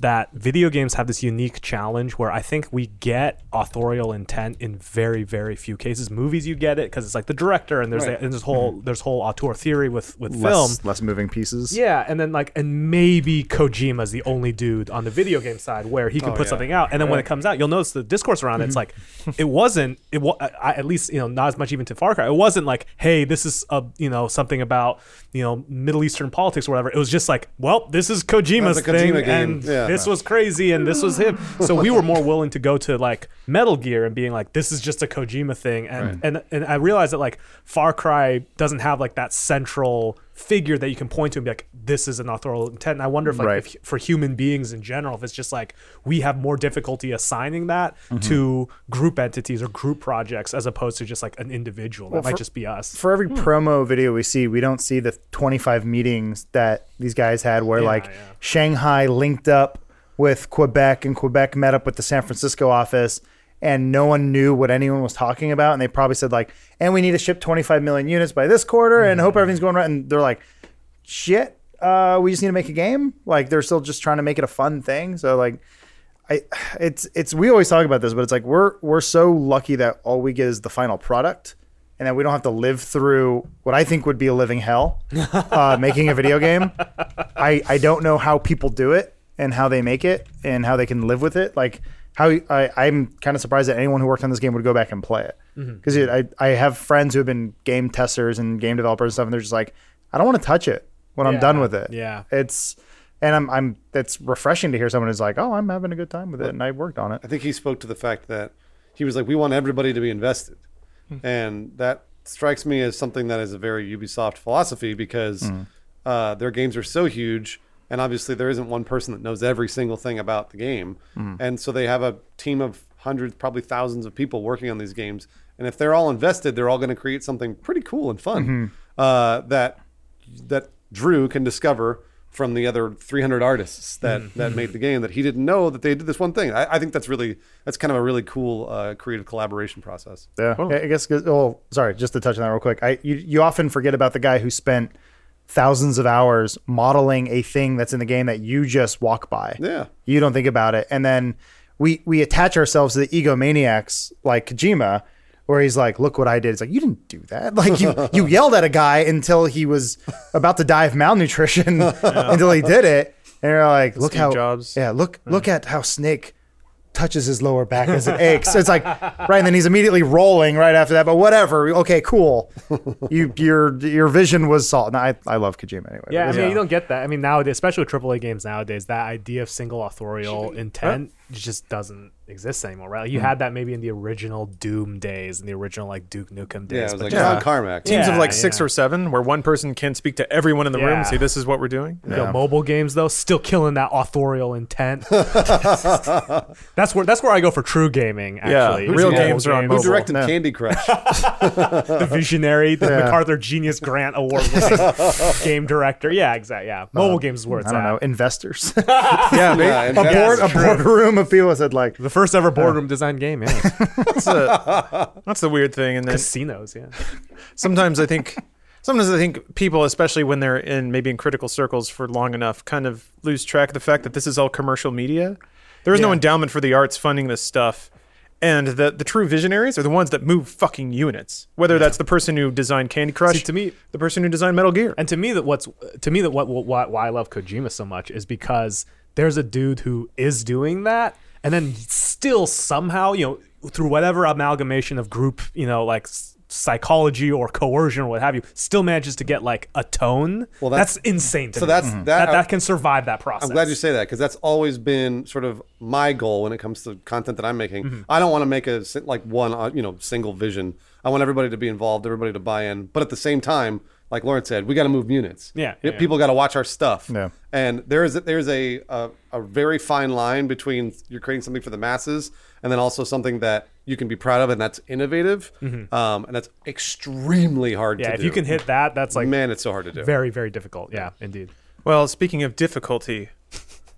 that video games have this unique challenge where I think we get authorial intent in very very few cases. Movies you get it because it's like the director and there's Right. and there's whole mm-hmm. there's whole auteur theory with with film. Less, less moving pieces. Yeah, and then like, and maybe Kojima's the only dude on the video game side where he can Oh, put yeah. something out, and then when it comes out, you'll notice the discourse around it. It's mm-hmm. like, it wasn't. It was at least you know not as much even to Far Cry. It wasn't like, hey, this is a you know something about you know Middle Eastern politics or whatever. It was just like, well, this is Kojima's Kojima thing, game. and Yeah. This was crazy, and this was him. So we were more willing to go to like Metal Gear and being like, this is just a Kojima thing, and and and I realized that like Far Cry doesn't have like that central figure that you can point to and be like, this is an authorial intent. And I wonder if like Right. if, for human beings in general, if it's just like we have more difficulty assigning that mm-hmm. to group entities or group projects as opposed to just like an individual. that might for- just be us. For every hmm. promo video we see, we don't see the 25 meetings that these guys had where Yeah, like yeah. Shanghai linked up with Quebec and Quebec met up with the San Francisco office and no one knew what anyone was talking about and they probably said like and we need to ship 25 million units by this quarter and hope everything's going right and they're like shit uh, we just need to make a game like they're still just trying to make it a fun thing so like I, it's it's we always talk about this, but it's like we're we're so lucky that all we get is the final product, and that we don't have to live through what I think would be a living hell, [laughs] uh, making a video game. I I don't know how people do it and how they make it and how they can live with it. Like how I I'm kind of surprised that anyone who worked on this game would go back and play it mm-hmm. because I I have friends who have been game testers and game developers and stuff, and they're just like I don't want to touch it when I'm done with it. yeah. it's. And I'm, I'm. It's refreshing to hear someone who's like, "Oh, I'm having a good time with it, and I worked on it." I think he spoke to the fact that he was like, we want everybody to be invested, hmm. and that strikes me as something that is a very Ubisoft philosophy because hmm. uh, their games are so huge, and obviously there isn't one person that knows every single thing about the game, and so they have a team of hundreds, probably thousands of people working on these games, and if they're all invested, they're all going to create something pretty cool and fun uh, that that Drew can discover from the other 300 artists that, Mm-hmm. that made the game that he didn't know that they did this one thing. I, I think that's really that's kind of a really cool uh, creative collaboration process. Yeah, I guess. Oh, sorry, just to touch on that real quick. I you, you often forget about the guy who spent thousands of hours modeling a thing that's in the game that you just walk by. Yeah. you don't think about it, and then we we attach ourselves to the egomaniacs like Kojima, where he's like, "Look what I did." It's like you didn't do that. [laughs] Like you [laughs] you yelled at a guy until he was about to die of malnutrition [laughs] until he did it, and you're like, "Look Steve how Jobs. yeah look look at how Snake." Touches his lower back as it aches. It's like [laughs] right, and then he's immediately rolling right after that. But whatever. Okay, cool. You your your vision was solid. No, I I love Kojima anyway. Yeah, I But mean, you don't get that. I mean, nowadays, especially with AAA games nowadays, that idea of single authorial intent just doesn't exist anymore, right? Like, you hmm. had that maybe in the original Doom days, in the original like Duke Nukem days. Yeah, it was but like just- John Carmack. Teams of like six yeah. or seven, where one person can speak to everyone in the room Yeah. and say, "This is what we're doing." you know, mobile games though, still killing that authorial intent. [laughs] [laughs] that's where that's where I go for true gaming. Actually, real games are on Mobile. Who directed No. Candy Crush? [laughs] the visionary, the MacArthur Genius Grant Award winning game director. Yeah, exactly. Yeah, mobile uh, games is where it's I don't at. know investors. Yeah, they- yeah, a board a boardroom of people said like The first ever oh. boardroom design game. Yeah, [laughs] that's, a- that's the weird thing. And then casinos. Yeah. [laughs] sometimes I think sometimes I think people, especially when they're in maybe in critical circles for long enough, kind of lose track of the fact that this is all commercial media. There is no endowment for the arts funding this stuff. And the the true visionaries are the ones that move fucking units. Whether that's the person who designed Candy Crush, See, to me- the person who designed Metal Gear. And to me, that what's to me that what, what why I love Kojima so much is because there's a dude who is doing that, and then still somehow you know through whatever amalgamation of group you know like psychology or coercion or what have you, still manages to get like a tone. Well, that's, that's- insane. To so me. that's- that, that- that can survive that process. I'm glad you say that because that's always been sort of my goal when it comes to content that I'm making. Mm-hmm. I don't want to make a like one uh, you know single vision. I want everybody to be involved, everybody to buy in, but at the same time, like Lawrence said, we got to move units. Yeah, Yeah, yeah. people got to watch our stuff. Yeah. and there is there's a, a a very fine line between you're creating something for the masses and then also something that you can be proud of, and that's innovative, um, and that's extremely hard Mm-hmm. Yeah, to if do. you can hit that, that's like man, it's so hard to do. very, very difficult. Yeah, indeed. Well, speaking of difficulty,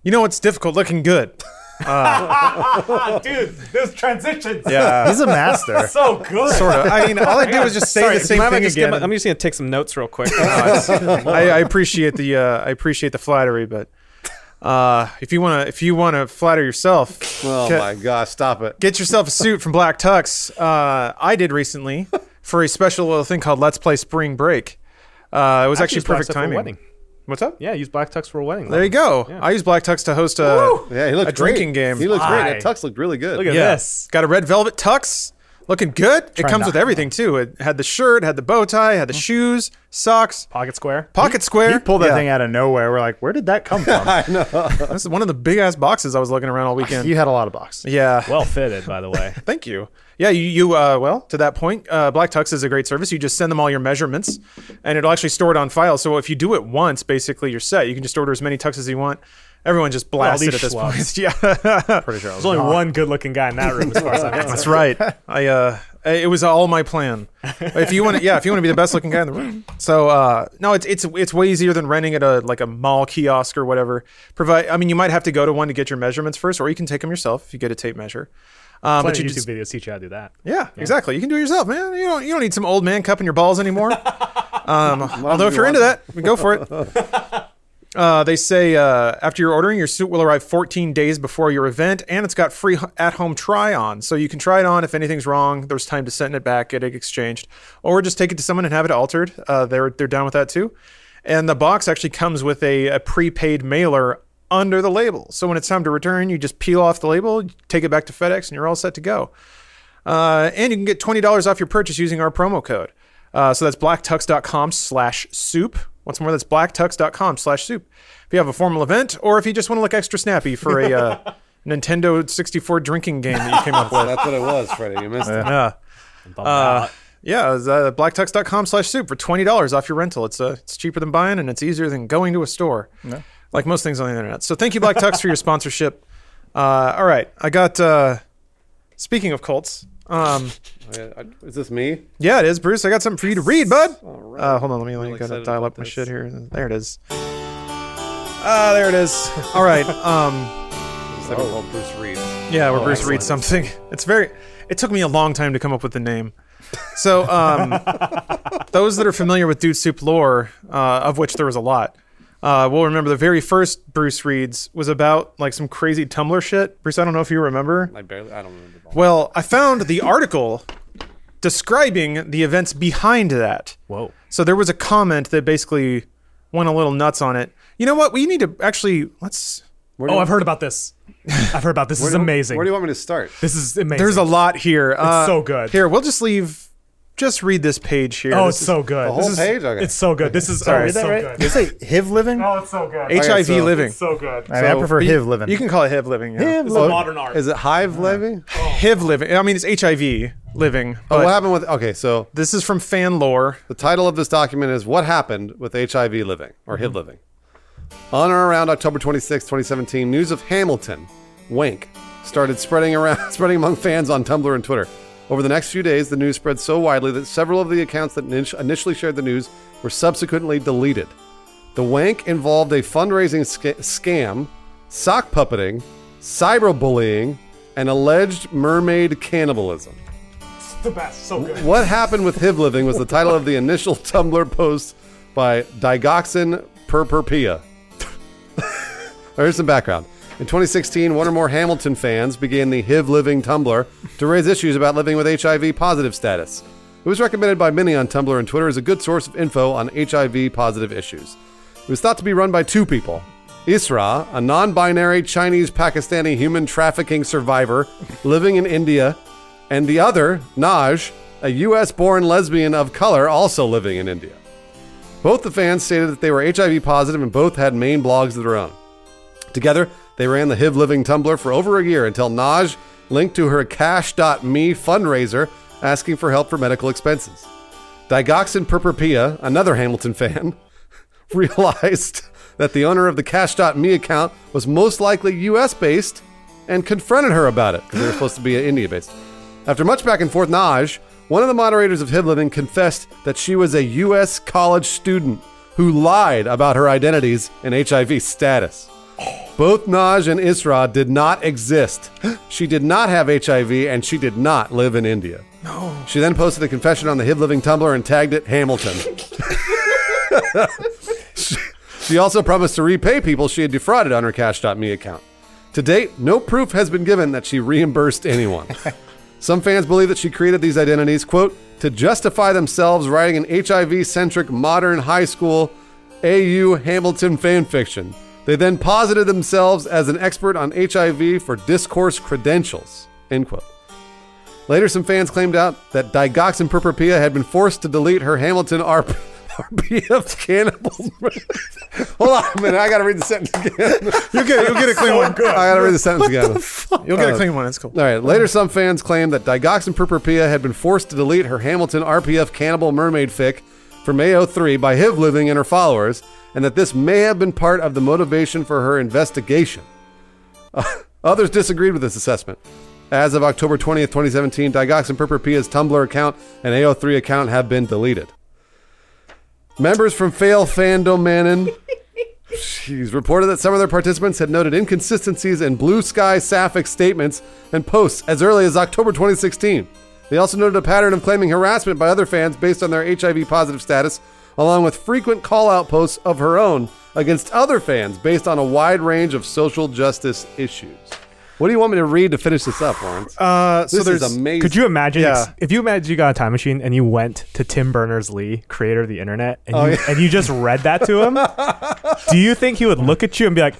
you know what's difficult? Looking good. [laughs] [laughs] Dude, those transitions. Yeah. He's a master. [laughs] So good. Sort of. I mean, all I did was just say Sorry, the same mind I thing just again. my- I'm just gonna take some notes real quick. [laughs] I, I appreciate the uh, I appreciate the flattery, but uh, if you wanna if you wanna flatter yourself, oh get, my gosh, stop it! get yourself a suit from Black Tux. Uh, I did recently for a special little thing called Let's Play Spring Break. Uh, it was actually, use Black perfect Tux for a timing. Wedding. What's up? Yeah, use black tux for a wedding. There you go. I use Black Tux to host a Yeah, he looked a drinking game. He looks great. Why? That tux looked really good. Look at yeah. this. Got a red velvet tux. Looking good. It comes with everything too. It had the shirt, had the bow tie, had the shoes, socks, Pocket square. pocket square. He pulled that Yeah. thing out of nowhere. We're like, where did that come from? [laughs] I know. [laughs] This is one of the big ass boxes I was looking around all weekend. you had a lot of boxes. Yeah. Well fitted, by the way. [laughs] Thank you. Yeah, you, you uh, well, to that point, uh, Black Tux is a great service. You just send them all your measurements, and it'll actually store it on file. So if you do it once, basically you're set. You can just order as many tuxes as you want. Everyone just blasted these at this point. schlubs. [laughs] Yeah, Pretty sure. There's only gone. one good-looking guy in that room, as far as I'm [laughs] concerned. that's right. I uh, it was all my plan. If you want to, yeah, if you want to be the best looking guy in the room. So uh, no, it's it's it's way easier than renting at a like a mall kiosk or whatever. Provide. I mean, you might have to go to one to get your measurements first, or you can take them yourself if you get a tape measure. Um, but Plenty you of just, YouTube videos teach you how to do that. Yeah, exactly. You can do it yourself, man. You don't you don't need some old man cupping your balls anymore. [laughs] Um, although if you're into that, go for it. Uh, they say uh, after you're ordering, your suit will arrive 14 days before your event, and it's got free at-home try-on, so you can try it on. If anything's wrong, there's time to send it back, get it exchanged, or just take it to someone and have it altered. Uh, they're they're down with that too. And the box actually comes with a, a prepaid mailer under the label, so when it's time to return, you just peel off the label, take it back to FedEx, and you're all set to go. Uh, and you can get $20 off your purchase using our promo code. Uh, so that's blacktux.com slash soup. Once more, that's blacktux.com slash soup. If you have a formal event or if you just want to look extra snappy for a uh, [laughs] Nintendo 64 drinking game that you came up [laughs] with. That's what it was, Freddie. You missed it. Yeah. Uh, yeah, it was, uh, blacktux.com slash soup for $20 off your rental. It's, uh, it's cheaper than buying and it's easier than going to a store. Like most things on the internet. So thank you, Black Tux, for your sponsorship. Uh, all right. I got, uh, speaking of Colts, um, Oh. I- Is this me? yeah, it is, Bruce. I got something for you to read, bud. Uh, hold on, let me, let me Really gotta excited dial up my this. shit here. There it is. Ah, there it is. [laughs] All right. Um, It's like called Bruce Reed. yeah, where Oh, Bruce reads something. [laughs] It's very. It took me a long time to come up with the name. So, um, [laughs] those that are familiar with Dude Soup lore, uh, of which there was a lot, uh, will remember the very first Bruce reads was about like some crazy Tumblr shit. Bruce, I don't know if you remember. I barely. I don't remember. Well, I found the article describing the events behind that. Whoa. So there was a comment that basically went a little nuts on it. You know what? We need to actually let's. Oh, I've heard about this. I've heard about this. [laughs] This is amazing. Where do you want me to start? This is amazing. There's a lot here. It's so good. Here, we'll just leave. Just read this page here. Oh, This it's is so good. The whole This is- page. Okay. It's so good. This is Sorry. oh, Is it's that so right? good. Is it HIV living? Oh, it's so good. HIV so- living. It's so good. I, mean, I prefer HIV living. You can call it HIV living. Yeah. HIV It's a living. modern art. Is it Hive Levy? Oh. HIV living. I mean, it's HIV living. Oh, what happened with? Okay, so this is from fan lore. the title of this document is "What Happened with HIV Living" or HIV mm-hmm. Living. On or around October 26, 2017, news of Hamilton, Wink, started spreading around, [laughs] spreading among fans on Tumblr and Twitter. Over the next few days, the news spread so widely that several of the accounts that initially shared the news were subsequently deleted. The wank involved a fundraising sca- scam, sock puppeting, cyberbullying, and alleged mermaid cannibalism. the best. So good. What happened with HIV living was the title of the initial [laughs] Tumblr post by Digoxin Purpurpia. [laughs] Here's some background. In 2016, one or more Hamilton fans began the HIV Living Tumblr to raise issues about living with HIV positive status. It was recommended by many on Tumblr and Twitter as a good source of info on HIV positive issues. It was thought to be run by two people Isra, a non binary Chinese Pakistani human trafficking survivor living in India, and the other, Naj, a US born lesbian of color also living in India. Both the fans stated that they were HIV positive and both had main blogs of their own. Together, they ran the HIV Living Tumblr for over a year until Naj linked to her Cash.me fundraiser asking for help for medical expenses. Digoxin Purpurpia, another Hamilton fan, [laughs] realized that the owner of the Cash.me account was most likely US based and confronted her about it because they were supposed to be India based. After much back and forth, Naj, one of the moderators of Hiv Living, confessed that she was a U.S. college student who lied about her identities and HIV status. Both Naj and Isra did not exist. She did not have HIV and she did not live in India. No. She then posted a confession on the Hiv Living Tumblr and tagged it Hamilton. she, [laughs] she also promised to repay people she had defrauded on her Cash.me account. To date, no proof has been given that she reimbursed anyone. [laughs] Some fans believe that she created these identities, quote, to justify themselves writing an HIV centric modern high school AU Hamilton fan fiction. They then posited themselves as an expert on HIV for discourse credentials, end quote. Later, some fans claimed out that Digoxin Purpurpia had been forced to delete her Hamilton RP. [laughs] RPF cannibal. [laughs] Hold on a minute. I got to read the sentence again. You'll get [laughs] you'll get a clean one. I got to read the sentence again. You'll get a clean one. It's cool. All right. Later, some fans claimed that Digoxin Purpurpia had been forced to delete her Hamilton RPF Cannibal Mermaid fic from AO3 by HIV Living and her followers, and that this may have been part of the motivation for her investigation. Uh, [laughs] others disagreed with this assessment. As of October 20th, 2017, Digoxin Purpurpia's Tumblr account and AO3 account have been deleted. Members from Fail Fandom Manon She's reported that some of their participants had noted inconsistencies in Blue Sky Sapphic statements and posts as early as October 2016. They also noted a pattern of claiming harassment by other fans based on their HIV positive status, along with frequent call out posts of her own against other fans based on a wide range of social justice issues. What do you want me to read to finish this up, Lawrence? Uh, so this there's is amazing. Could you imagine Yeah. if you imagine you got a time machine and you went to Tim Berners Lee, creator of the internet, and, Oh, you, yeah. and you just read that to him? [laughs] do you think he would look at you and be like,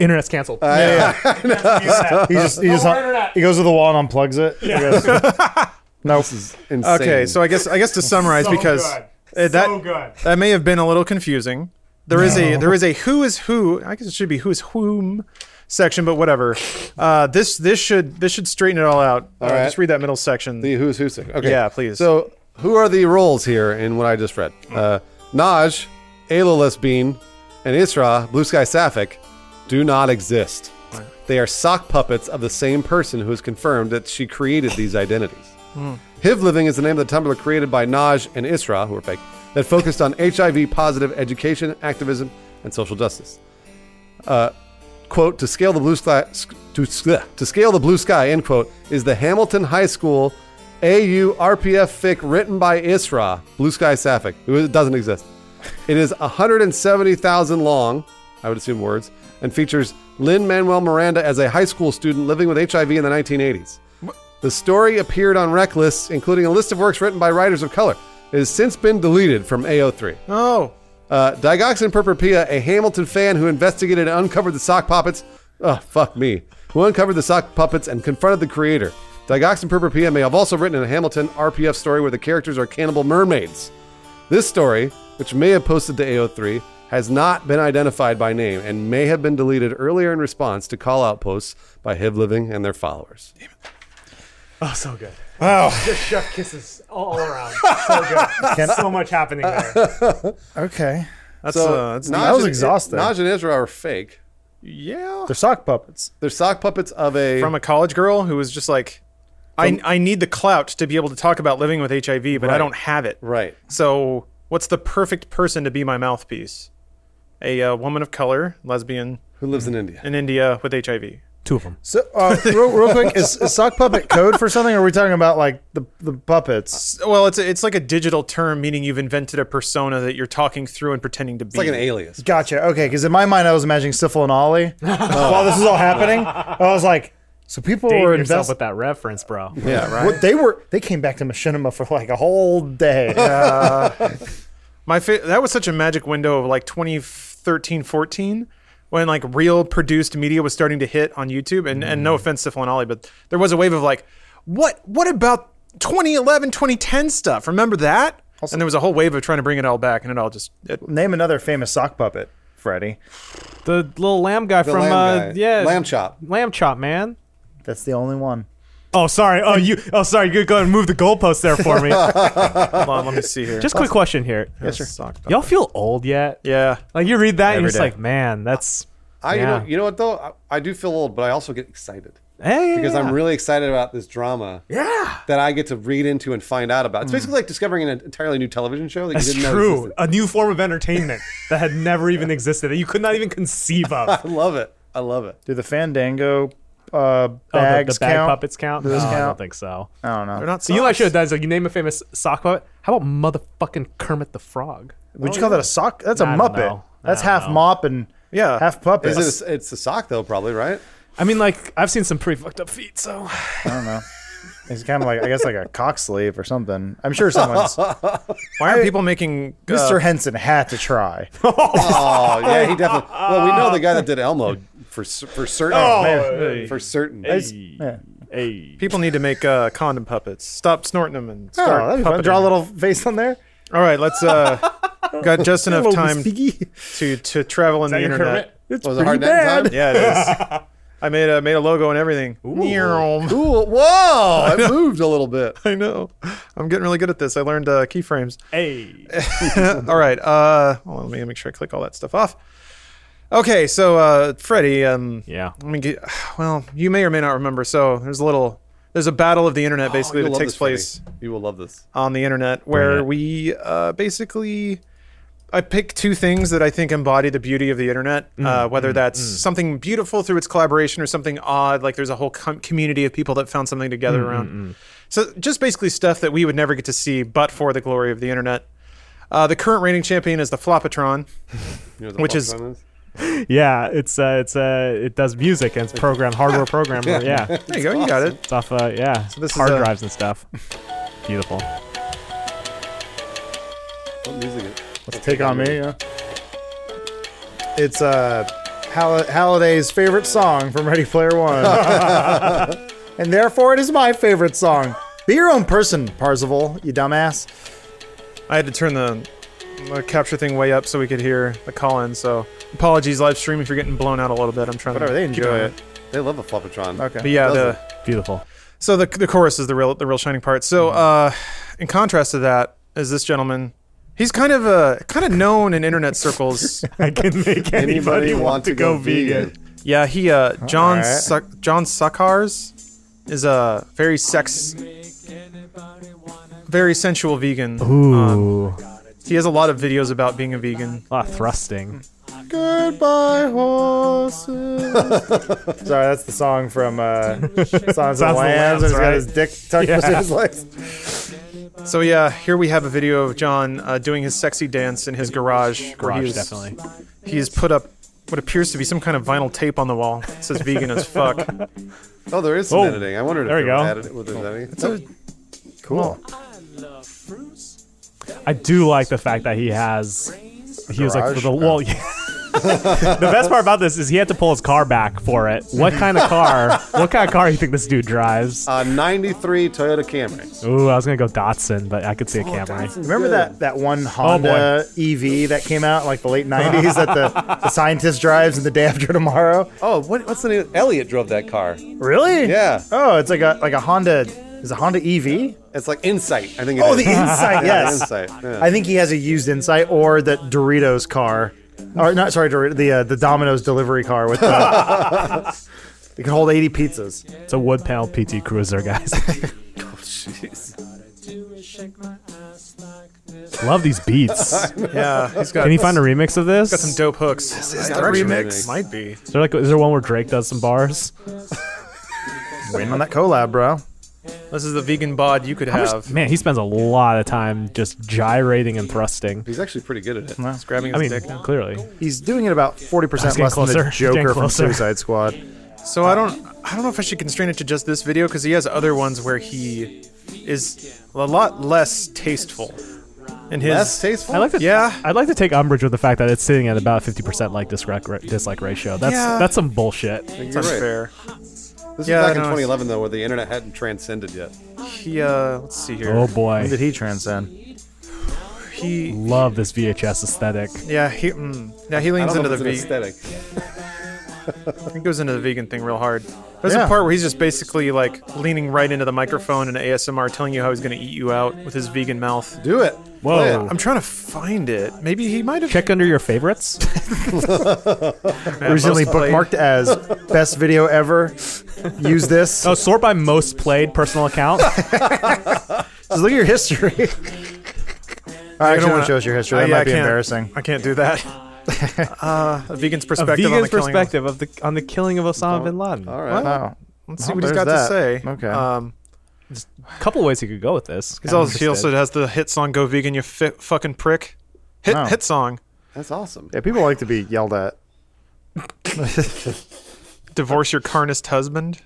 "Internet's canceled"? Yeah, yeah. [laughs] he just he just more he goes to the wall and unplugs it. He goes, [laughs] nope. Insane. okay. So I guess I guess to summarize So because good. Uh, that good. that may have been a little confusing. There is a there is a who is who. I guess it should be who is whom section, but whatever. Uh, this this should this should straighten it all out. Uh, right. Just read that middle section. The who's who's sick. Okay. Yeah, please. So, who are the roles here in what I just read? Uh, Naj, Ayla Bean, and Isra, Blue Sky Sapphic, do not exist. They are sock puppets of the same person who has confirmed that she created these identities. HIV Living is the name of the Tumblr created by Naj and Isra, who are fake, that focused on HIV positive education, activism, and social justice. Uh, quote to scale the blue sky to, to scale the blue sky end quote is the Hamilton High School AU RPF fic written by Isra Blue Sky Sapphic It doesn't exist. It is 170,000 long, I would assume words, and features Lin-Manuel Miranda as a high school student living with HIV in the 1980s. The story appeared on rec lists, including a list of works written by writers of color. It has since been deleted from AO3. oh, Uh, Digoxin Purpurpia, a Hamilton fan who investigated and uncovered the sock puppets. Oh, fuck me. Who uncovered the sock puppets and confronted the creator. Digoxin Purpurpia may have also written a Hamilton RPF story where the characters are cannibal mermaids. This story, which may have posted to AO3, has not been identified by name and may have been deleted earlier in response to call out posts by HIV Living and their followers. Oh, so good. Wow. Just chef kisses all around. So good. [laughs] so much happening there. [laughs] Okay. that's So, uh, that's Naj that was and- exhausting. Naj and Israel are fake. yeah. They're sock puppets. They're sock puppets of a. From a college girl who was just like, I I need the clout to be able to talk about living with HIV, but I don't have it. right. So what's the perfect person to be my mouthpiece? A uh, woman of color, lesbian Who lives in India? in India with HIV. Two of them. So, uh, real, real quick, is, is sock puppet code for something? Or are we talking about like the the puppets? Well, it's a, it's like a digital term, meaning you've invented a persona that you're talking through and pretending to be. It's like an alias. Gotcha. Okay, because in my mind I was imagining Sifl and Olly [laughs] while this is all happening. I was like, so people Date were yourself invested. with that reference, bro. Yeah, right. What they were, they came back to Machinima for like a whole day. [laughs] My fa- that was such a magic window of like 2013, 14 when like real produced media was starting to hit on YouTube. And and no offense to Sifl Olly, but there was a wave of like, what what about 2011, 2010 stuff? Remember that? and there was a whole wave of trying to bring it all back, and it all just it, Name another famous sock puppet, Freddy, The little lamb guy The from lamb uh, guy. yeah, Lamb chop. lamb chop, man. That's the only one. Oh, sorry. Oh, you. Oh, sorry. You go and move the goalpost there for me. [laughs] hold on, let me see here. Just quick question here. yes, sir. Sock puppet. Y'all feel old yet? Yeah. Like you read that and Every you're just day. like, man, that's I, you, know, you know what though? I, I do feel old, but I also get excited. Hey, because. I'm really excited about this drama. yeah. That I get to read into and find out about. It's mm. basically like discovering an entirely new television show that That's you didn't know true. existed. A new form of entertainment [laughs] that had never even existed that you could not even conceive of. I love it. I love it. Do the Fandango uh, Oh, the, bags the bag count? puppets count? Do those no, I don't think so. I don't know. They're not. So you know what I socks. should have done is like you name a famous sock puppet. How about motherfucking Kermit the Frog? Would you call that a sock? That's a I Muppet. That's half know. mop and Yeah. half puppet. Is it? A, it's a sock though, probably right. I mean, like I've seen some pretty fucked up feet. So I don't know. It's kind of like I guess like a [laughs] cock sleeve or something. I'm sure someone's [laughs] Why aren't people making uh, Mr. Henson had to try. [laughs] Oh yeah, he definitely. Well, we know the guy that did Elmo for for certain. man. for certain. Yeah. hey, People need to make uh, condom puppets. Stop snorting them and Oh, start that'd be fun. puppeting. Draw a little face on there. All right, let's. Uh, [laughs] got just enough time to to travel in the your internet. It's Was it pretty hard bad. Yeah, it is. [laughs] I made a made a logo and everything. Meow. Cool. Whoa! [laughs] It moved a little bit. I know. I'm getting really good at this. I learned uh, keyframes. hey. all right. Uh, well, let me make sure I click all that stuff off. Okay, so uh, Freddie, um, Yeah. let me get. [sighs] Well, you may or may not remember. So there's a little. There's a battle of the internet basically You'll that takes this, Freddie. place You will love this. on the internet where it. we uh, basically I pick two things that I think embody the beauty of the internet, uh, whether that's something beautiful through its collaboration or something odd, like there's a whole com- community of people that found something together around. So just basically stuff that we would never get to see but for the glory of the internet. Uh, the current reigning champion is the Floppotron. [laughs] You know the Which fuck is- that [laughs] Yeah, it's uh, it's uh, it does music and it's programmed hardware programmed. Yeah, yeah. [laughs] There you go, you got it. it's off. Uh, yeah, this is hard a- drives and stuff. [laughs] Beautiful. What music is? Let's take on me. Yeah. It's uh, Hall- Halliday's favorite song from Ready Player One, and therefore it is my favorite song. Be your own person, Parzival, you dumbass. I had to turn the, the capture thing way up so we could hear the call in. So apologies, live stream, if you're getting blown out a little bit. I'm trying Whatever, to they enjoy on it. They love the Floppotron. Okay. But yeah, the. Beautiful. So the the chorus is the real the real shining part. So uh, in contrast to that, is this gentleman? He's kind of uh, kind of known in internet circles. [laughs] I can make anybody, want to go, vegan. yeah, he uh, John Alright. Suck John Sakars is a very sex, very sensual vegan. Um, Ooh, he has a lot of videos about being a vegan. a lot of thrusting. Goodbye, horses. [laughs] Sorry, that's the song from uh, [laughs] Songs of the Lambs, Lambs, and he's got right? his dick tucked Yeah. [laughs] between his legs. So yeah, here we have a video of John uh, doing his sexy dance in his garage. where Garage, he is- definitely. He has put up what appears to be some kind of vinyl tape on the wall. It says vegan as fuck. Oh, there is some Oh, editing. I wondered there if we there go. was edit- was there editing. It's a- Cool. I do like the fact that he has. He was like for the well. [laughs] the best part about this is he had to pull his car back for it. What kind of car? what kind of car do you think this dude drives? Uh, 93 Toyota Camry. Ooh, I was gonna go Datsun, but I could see a Camry. Remember that, that one Honda EV that came out in like the late 90s that the, the scientist drives in the day after tomorrow? Oh, what, what's the name? Elliot drove that car. Really? Yeah. Oh, it's like a like a Honda. Is a Honda EV? It's like Insight. I think. It Oh, is. the [laughs] Insight. Yeah, yes. Insight. Yeah. I think he has a used Insight or that Doritos car, or not sorry, Dorito, the uh, the Domino's delivery car with [laughs] the. it can hold 80 pizzas. It's a wood panel PT Cruiser, guys. [laughs] Jeez. Love these beats. yeah, he's got. Can you find a remix of this? got some dope hooks? This is that the remix. remix. Might be. Is there like is there one where Drake does some bars? Waiting on that collab, bro. This is the vegan bod you could have. Man, he spends a lot of time just gyrating and thrusting. He's actually pretty good at it. He's grabbing I his mean, dick now. clearly. He's doing it about 40% getting less than closer. the getting Joker from closer. Suicide Squad. So I don't I don't know if I should constrain it to just this video because he has other ones where he is a lot less tasteful in his. Less tasteful. I like to Yeah. I'd like to take umbrage with the fact that it's sitting at about fifty percent like dislike dislike ratio. That's Yeah. that's some bullshit. It's You're right. unfair. This Yeah, is back in no, it's- 2011 though, where the internet hadn't transcended yet. He uh, let's see here. Oh When boy, did he transcend? He love this VHS aesthetic. yeah he mm, yeah he I leans don't into know the if it's an ve- aesthetic. [laughs] he goes into the vegan thing real hard. There's Yeah. a part where he's just basically like leaning right into the microphone and ASMR telling you how he's gonna eat you out with his vegan mouth. Do it. Play Whoa. it. I'm trying to find it. Maybe he might have Check under your favorites. [laughs] Recently bookmarked as best video ever. Use this. [laughs] Oh, sort by most played personal account. [laughs] Just look at your history. I actually don't want to show us your history. Uh, That yeah, might I be can't- embarrassing. I can't do that. [laughs] uh, a vegan's A perspective. on vegan's the killing of- perspective of the on the killing of Osama bin Laden. All right. Oh. Let's see Oh, what he's there's got that. to say. Okay. Um, A couple ways he could go with this. he's also, he also has the hit song "Go Vegan, You fi- Fucking Prick." Hit Oh. hit song. That's awesome. Yeah, people like to be yelled at. [laughs] [laughs] Divorce your carnist husband.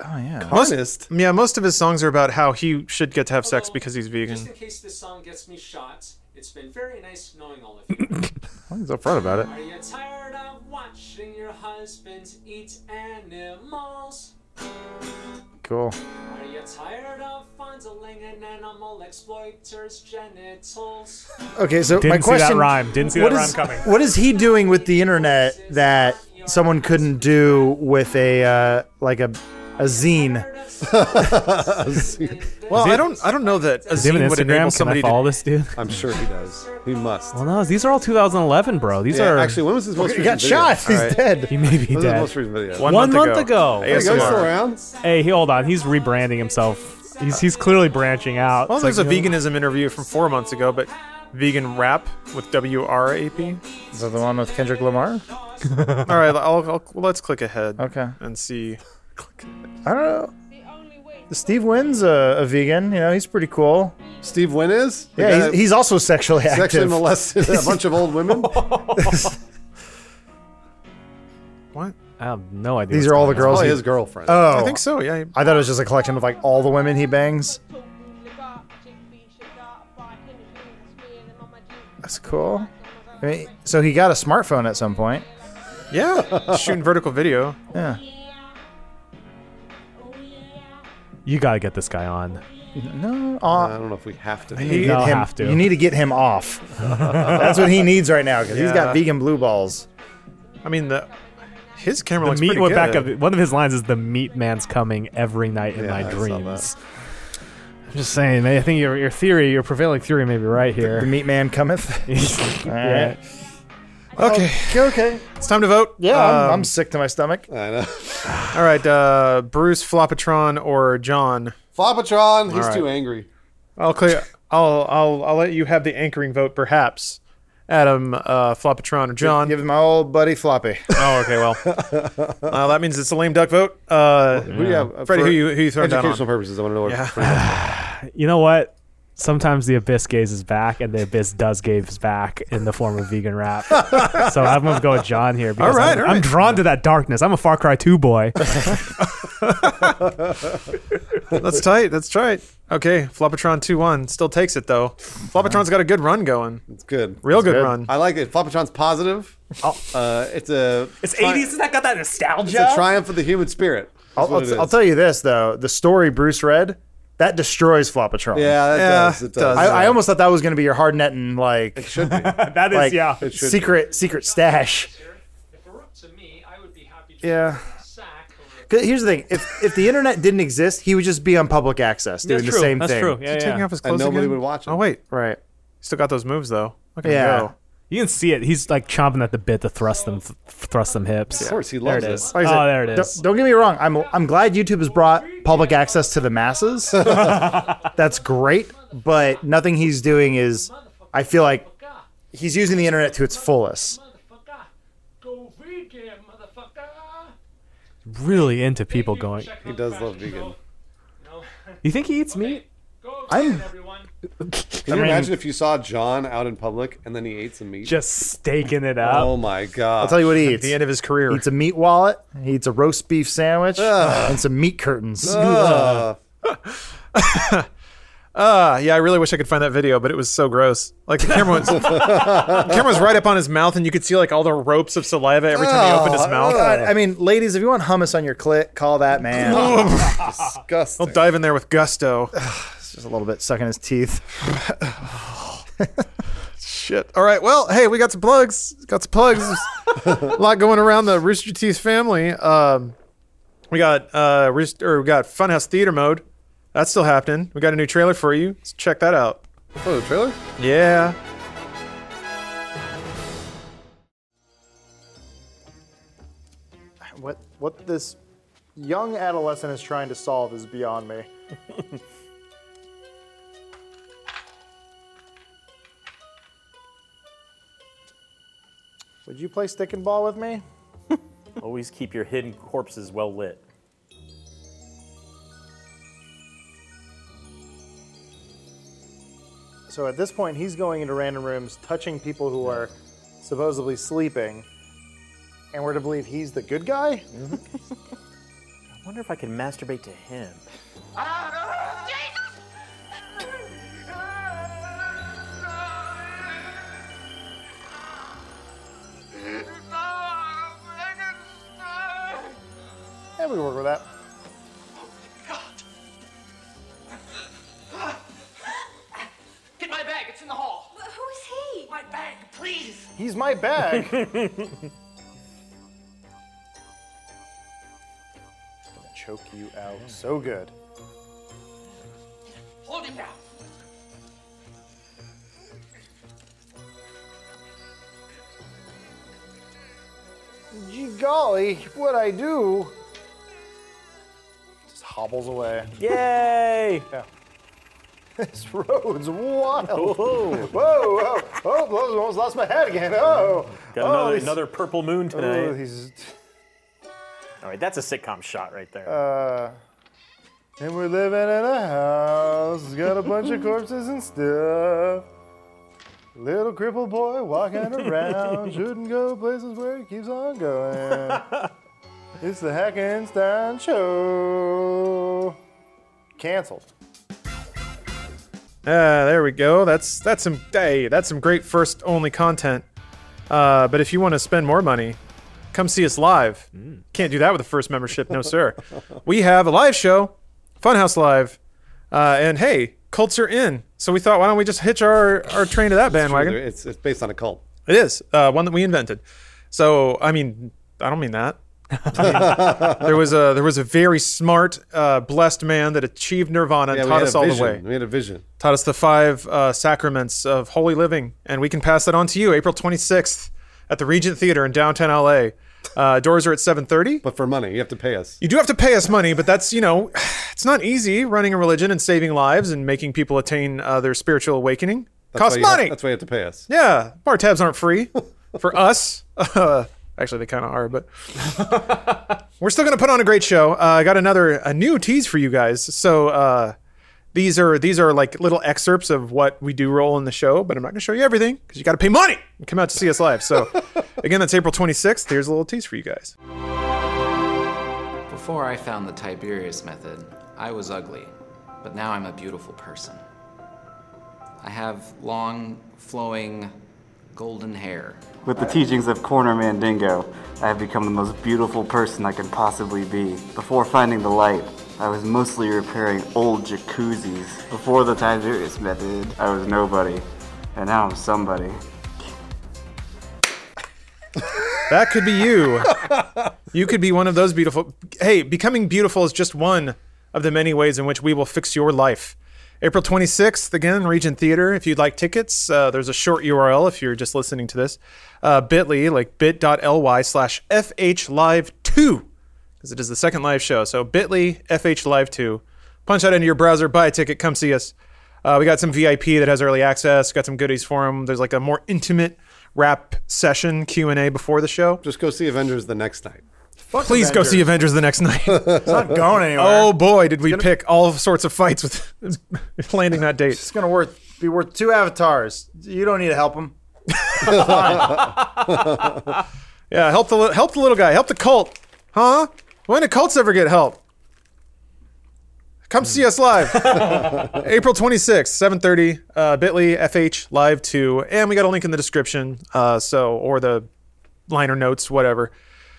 Oh yeah. Honest. Yeah, most of his songs are about how he should get to have sex because he's vegan. Just in case this song gets me shot, it's been very nice knowing all of [laughs] you. He's upfront about it. Are you tired of watching your husband eat animals? Cool. Are you tired of fondling an animal exploiter's genitals? Okay, so Didn't my see question. that rhyme. Didn't see what that is- rhyme coming. What is he doing with the internet that someone couldn't do with a uh, like a a zine? [laughs] Well, I don't I don't know that a Do zine would enable Instagram? Can I follow to. this dude? I'm sure he does. He must. Well, no, these are all 2011, bro. These Yeah, are actually, when was his most He recent got video? shot. He's Alright. dead. he may be When was his dead. most recent video? One, One month, month ago. Hey, you guys still around? Hey, he, hold on. He's rebranding himself. He's he's clearly branching out. Well, It's there's like, a you know, veganism interview from four months ago, but vegan rap with W R A P. Is that the one with Kendrick Lamar? All right, I'll, I'll, let's click ahead Okay. and see. [laughs] I don't know. Steve Wynn's a, a vegan. You know, he's pretty cool. Steve Wynn is? The Yeah, he's, he's also sexually active. sexually active. molested a bunch of old women. [laughs] What? I have no idea. These are all the girls. Probably he- his girlfriend. oh, I think so. Yeah. I thought it was just a collection of like all the women he bangs. That's cool. I mean, so he got a smartphone at some point. Yeah. [laughs] Shooting vertical video. Yeah. You gotta get this guy on. No. I Uh, don't know if we have to. you, need to No, get him, have to. you need to get him off. [laughs] That's what he needs right now because he's got vegan blue balls. I mean, the his camera The looks meat pretty went good. back up. One of his lines is "The meat man's coming every night in Yeah, my I dreams." I'm just saying. I think your your theory, your prevailing theory, may be right here. The meat man cometh. [laughs] yeah. Okay, okay. it's time to vote. Yeah, I'm, Um, I'm sick to my stomach. I know. [sighs] All right, uh, Bruce Floppotron or John. Floppotron, he's All right. too angry. I'll clear. I'll I'll I'll let you have the anchoring vote, perhaps. Adam, uh, Floppotron or John. Give him my old buddy Floppy. Oh, okay. Well, [laughs] uh, that means it's a lame duck vote. Uh, Who do you have? Freddie, for who you who you throwing down on? Educational purposes, I want to know what. Yeah. [sighs] You know what? Sometimes the abyss gazes back, and the abyss does gaze back in the form of vegan rap. [laughs] so I'm gonna go with John here because All right, I'm, all right. I'm drawn to that darkness. I'm a Far Cry 2 boy. [laughs] That's tight. That's tight. Okay, Floppotron two one still takes it though. Floppotron's got a good run going. It's good. Real good, good. run. I like it. Floppotron's positive. Uh, it's a. It's tri- 80s, and that got that nostalgia. It's a triumph of the human spirit. I'll, I'll, I'll tell you this though: the story Bruce read that destroys Floppotron. Yeah, that Yeah, does. It it does. does. I, I almost thought that was going to be your hard netting like it should be. [laughs] that is, like yeah. It should secret secret stash. If it were up to me, I would be happy to Yeah. sack over 'Cause Here's the thing: if if the internet didn't exist, he would just be on public access doing That's the true. same That's thing. true. Yeah, Taking off his And clothes nobody again? would watch him. Oh wait, Right. still got those moves though. Look at Yeah. him go. You can see it. He's like chomping at the bit to thrust them, th- thrust them hips. Of course, he There loves it it. is. Like I oh, said, oh, there it don't- Don't, get me wrong. I'm I'm glad YouTube has brought public access to the masses. [laughs] That's great, but nothing he's doing is. I feel like he's using the internet to its fullest. motherfucker. Go vegan, motherfucker. Really into people going. He does love vegan. You think he eats meat? I'm- vegan, everyone. Can you imagine if you saw John out in public and then he ate some meat? Just staking it out. oh my god! I'll tell you what he eats. At the end of his career. He eats a meat wallet. He eats a roast beef sandwich and some meat curtains. Uh, Uh, [laughs] yeah, I really wish I could find that video, but it was so gross. Like the camera was, the camera was right up on his mouth, and you could see like all the ropes of saliva every time he opened his mouth. God, I mean, ladies, if you want hummus on your clit, call that man. [laughs] disgusting. He'll dive in there with gusto. It's just a little bit sucking his teeth. [laughs] Shit. All right. Well, hey, we got some plugs. Got some plugs. A lot going around the Rooster Teeth family. Um, we got uh, Rooster, or we got Funhaus Theater Mode. That's still happening. We got a new trailer for you. Let's check that out. Oh, the trailer? Yeah. What what this young adolescent is trying to solve is beyond me. [laughs] Would you play stick and ball with me? [laughs] Always keep your hidden corpses well lit. So at this point, he's going into random rooms, touching people who are supposedly sleeping, and we're to believe he's the good guy. Mm-hmm. [laughs] I wonder if I can masturbate to him. Ah! Yeah, we work with that. Oh my god. Get my bag. It's in the hall. Who is he? My bag, please. He's my bag. [laughs] Gonna choke you out so good. Gee golly, what I do? Just hobbles away. Yay! [laughs] yeah. [laughs] This road's wild. Whoa. Whoa, whoa, oh, almost lost my head again. Oh, Got oh, another, these- another purple moon oh, tonight. these, All right, that's a sitcom shot right there. uh, and we're living in a house, it's got a bunch of [laughs] corpses and stuff. Little crippled boy walking [laughs] around, shouldn't go places where he keeps on going. it's the Hackenstein Show. Cancelled. Ah, there we go. That's that's some hey, that's some great first only content. Uh, but if you want to spend more money, come see us live. Can't do that with a first membership, no sir. we have a live show, Funhaus Live, uh, and hey, cults are in. So we thought, why don't we just hitch our our train to that bandwagon? It's, it's based on a cult. It is uh, one that we invented. So I mean, I don't mean that. I mean, [laughs] there was a there was a very smart, uh, blessed man that achieved nirvana and Yeah, taught us all vision. the way. We had a vision. Taught us the five uh, sacraments of holy living, and we can pass that on to you. April 26th at the Regent Theater in downtown LA. Uh, doors are at 7:30. But for money, you have to pay us. You do have to pay us money, but that's you know, [sighs] it's not easy running a religion and saving lives and making people attain uh, their spiritual awakening. That's Costs you have- money. that's why you have to pay us. Yeah, bar tabs aren't free for [laughs] us. Uh, [laughs] actually, they kind of are, but [laughs] we're still gonna put on a great show. Uh, I got another a new tease for you guys. So uh, these are these are like little excerpts of what we do roll in the show, but I'm not gonna show you everything because you got to pay money and come out to see us live. So [laughs] again, that's April 26th. Here's a little tease for you guys. Before I found the Tiberius method, I was ugly, but now I'm a beautiful person. I have long, flowing, golden hair. With the teachings of Corner Mandingo, I have become the most beautiful person I can possibly be. Before finding the light, I was mostly repairing old jacuzzis. Before the Tiberius method, I was nobody. And now I'm somebody. That could be you. you could be one of those beautiful. Hey, becoming beautiful is just one of the many ways in which we will fix your life. April 26th, again, Regent Theater. If you'd like tickets, uh, there's a short URL if you're just listening to this. Uh, bit.ly, like bit.ly slash FHLive2, because it is the second live show. So bit.ly, FHLive2. Punch that into your browser, buy a ticket, come see us. Uh, we got some VIP that has early access, got some goodies for them. There's like a more intimate rap session Q&A before the show. Just go see Avengers the next night. Please go see Avengers the next night. [laughs] It's not going anywhere. oh boy, did we pick all sorts of fights with [laughs] landing that date. It's gonna worth be worth two avatars. You don't need to help him. [laughs] Yeah, help the help the little guy, help the cult, huh? When do cults ever get help? Come see us live, [laughs] April twenty sixth, seven thirty, uh, Bitly FH Live two, and we got a link in the description, uh, so or the liner notes, whatever.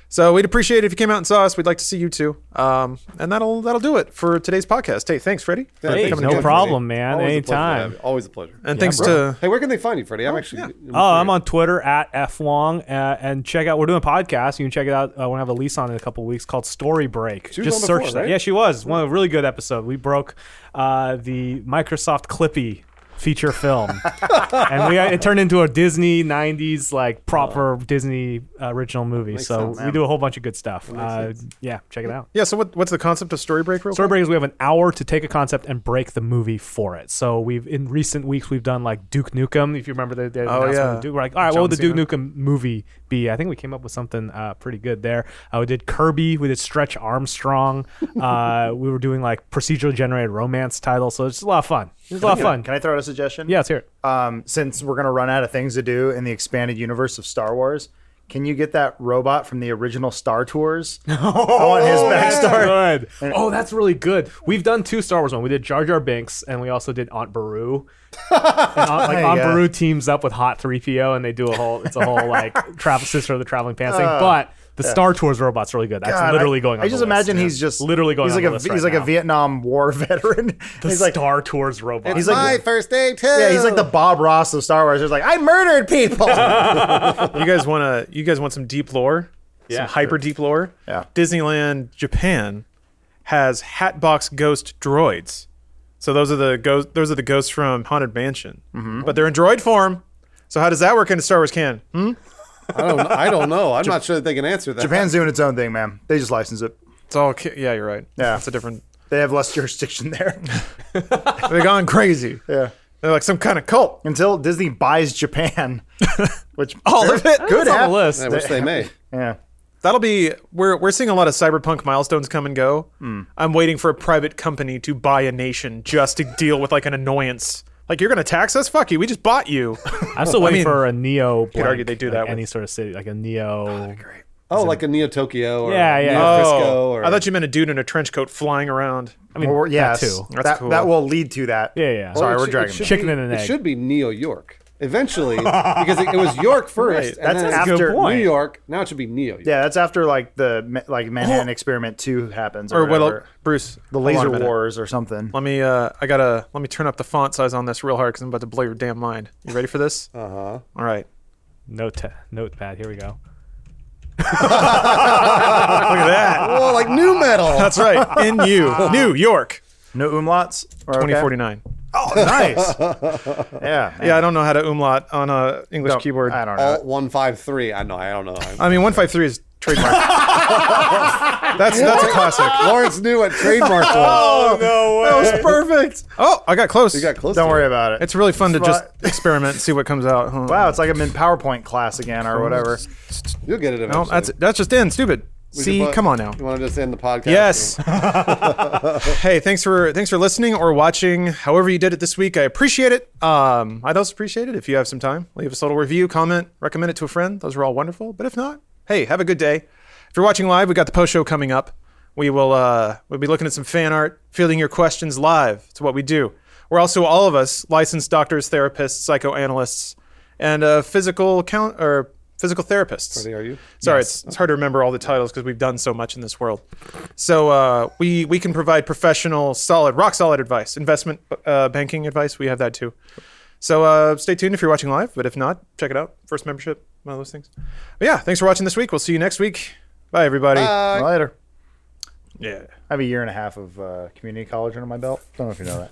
So we'd appreciate it if you came out and saw us. We'd like to see you too, um, and that'll that'll do it for today's podcast. Hey, thanks, Freddie. for Hey, no and joining us. problem, man. Always a pleasure to Anytime. have you. Always a pleasure. And thanks to Hey, where can they find you, Freddie? I'm actually. yeah. Oh, I'm on Twitter at fwong, uh, and check out. We're doing a podcast. You can check it out. Uh, we're gonna have a lease on in a couple weeks called Story Break. She was Just on search before, that. right? Yeah, she was. One of a really good episode. We broke uh, the Microsoft Clippy feature film, [laughs] and we it turned into a Disney '90s like proper Disney uh, original movie. Makes So sense. we do a whole bunch of good stuff. Uh, yeah, check it out. Yeah. So what, what's the concept of Story Break? Real Story quick? break is we have an hour to take a concept and break the movie for it. So we've in recent weeks we've done like Duke Nukem. If you remember the, the Oh, yeah. Duke, we're like, all right, John what would the Duke Cena. Nukem movie be? I think we came up with something uh, pretty good there. Uh, we did Kirby. We did Stretch Armstrong. [laughs] uh, we were doing like procedural generated romance titles. So it's a lot of fun. It's a lot of fun. Can I throw out a suggestion? Yeah, let's hear it. Um, since we're gonna run out of things to do in the expanded universe of Star Wars, can you get that robot from the original Star Tours? [laughs] Oh, I want his backstory. Good. Oh, that's really good. We've done two Star Wars ones. We did Jar Jar Binks, and we also did Aunt Beru. [laughs] and Aunt, like Aunt Yeah. Beru teams up with Hot 3PO, and they do a whole. It's a whole like [laughs] travel sister of the traveling pants thing. Uh. But the Star Tours robot's really good. That's God, literally I, going. on I just the list. imagine he's just literally going. He's on like the a list he's right like a. Vietnam War [laughs] veteran. The he's like Star Tours robot. He's like- first day too. yeah, he's like the Bob Ross of Star Wars. He's like I murdered people. [laughs] You guys want to? You guys want some deep lore? Yeah, Some hyper deep lore. Yeah. Disneyland Japan has Hatbox Ghost droids. So those are the ghost. Those are the ghosts from Haunted Mansion. Mm-hmm. But they're in droid form. So how does that work into Star Wars canon? Hmm? I don't. I don't know. I'm not sure that they can answer that. Japan's doing its own thing, man. They just license it. It's all. ca- Yeah, you're right. Yeah. it's a different. They have less jurisdiction there. [laughs] They're gone crazy. yeah. They're like some kind of cult. Until Disney buys Japan, [laughs] which All of it. Good It's on happen. the list. I wish they may. Yeah. That'll be we're we're seeing a lot of cyberpunk milestones come and go. Hmm. I'm waiting for a private company to buy a nation just to deal with like an annoyance. Like you're gonna tax us? Fuck you. We just bought you. I'm still waiting [laughs] mean, for a Neo. could argue they do like that with- any sort of city, like a Neo. Oh, oh like a Neo Tokyo or Yeah, yeah. Neo Oh, Frisco or I thought you meant a dude in a trench coat flying around. I mean, Or, yes, that too. That's that, cool. that will lead to that. Yeah, yeah. Sorry, it we're should- dragging it Chicken be- and an egg. It should be Neo York eventually because it, it was York [laughs] first. and That's then after- New York. Now it should be Neo York. Yeah, that's after like the like Manhattan Experiment Two happens, or, Or what? whatever. Bruce, the hold on a Laser. Wars or something. Let me. Uh, I gotta. Let me turn up the font size on this real hard because I'm about to blow your damn mind. You ready for this? Uh huh. All right. Note notepad. Here we go. [laughs] Look at that. Oh, like new metal. That's right. In you, [laughs] New York, No umlauts. Or, okay. 2049. Oh, nice. [laughs] yeah. man. Yeah, I don't know how to umlaut on a English No, keyboard. I don't know. Alt one five three. I know. I don't know. I'm- I mean, 153 is trademark. [laughs] that's that's a classic. Lawrence knew what trademark was. Oh no way! That was perfect. Oh, I got close. You got close. Don't to worry it. about it. It's really fun to just experiment and see what comes out. Huh? wow, it's like I'm in PowerPoint class again or whatever. You'll get it No, eventually. that's that's just in. Stupid. See, come on now. You want to just end the podcast? Yes. [laughs] [laughs] hey, thanks for thanks for listening or watching. However you did it this week, I appreciate it. Um, I'd also appreciate it if you have some time. Leave us a little review, comment, recommend it to a friend. Those are all wonderful. But if not, hey, have a good day. If you're watching live, we got the post show coming up. We will uh, we'll be looking at some fan art, fielding your questions live. It's what we do. We're also all of us licensed doctors, therapists, psychoanalysts, and uh, physical count or physical therapists. Are they- are you? Sorry, it's, it's hard to remember all the titles because we've done so much in this world. So uh, we we can provide professional, solid, rock solid advice, investment uh, banking advice. We have that too. So uh, stay tuned if you're watching live, but if not, check it out. First membership, one of those things. But yeah, thanks for watching this week. We'll see you next week. Bye, everybody. Bye. Later. Yeah. I have a year and a half of uh, community college under my belt. Don't know if you know that.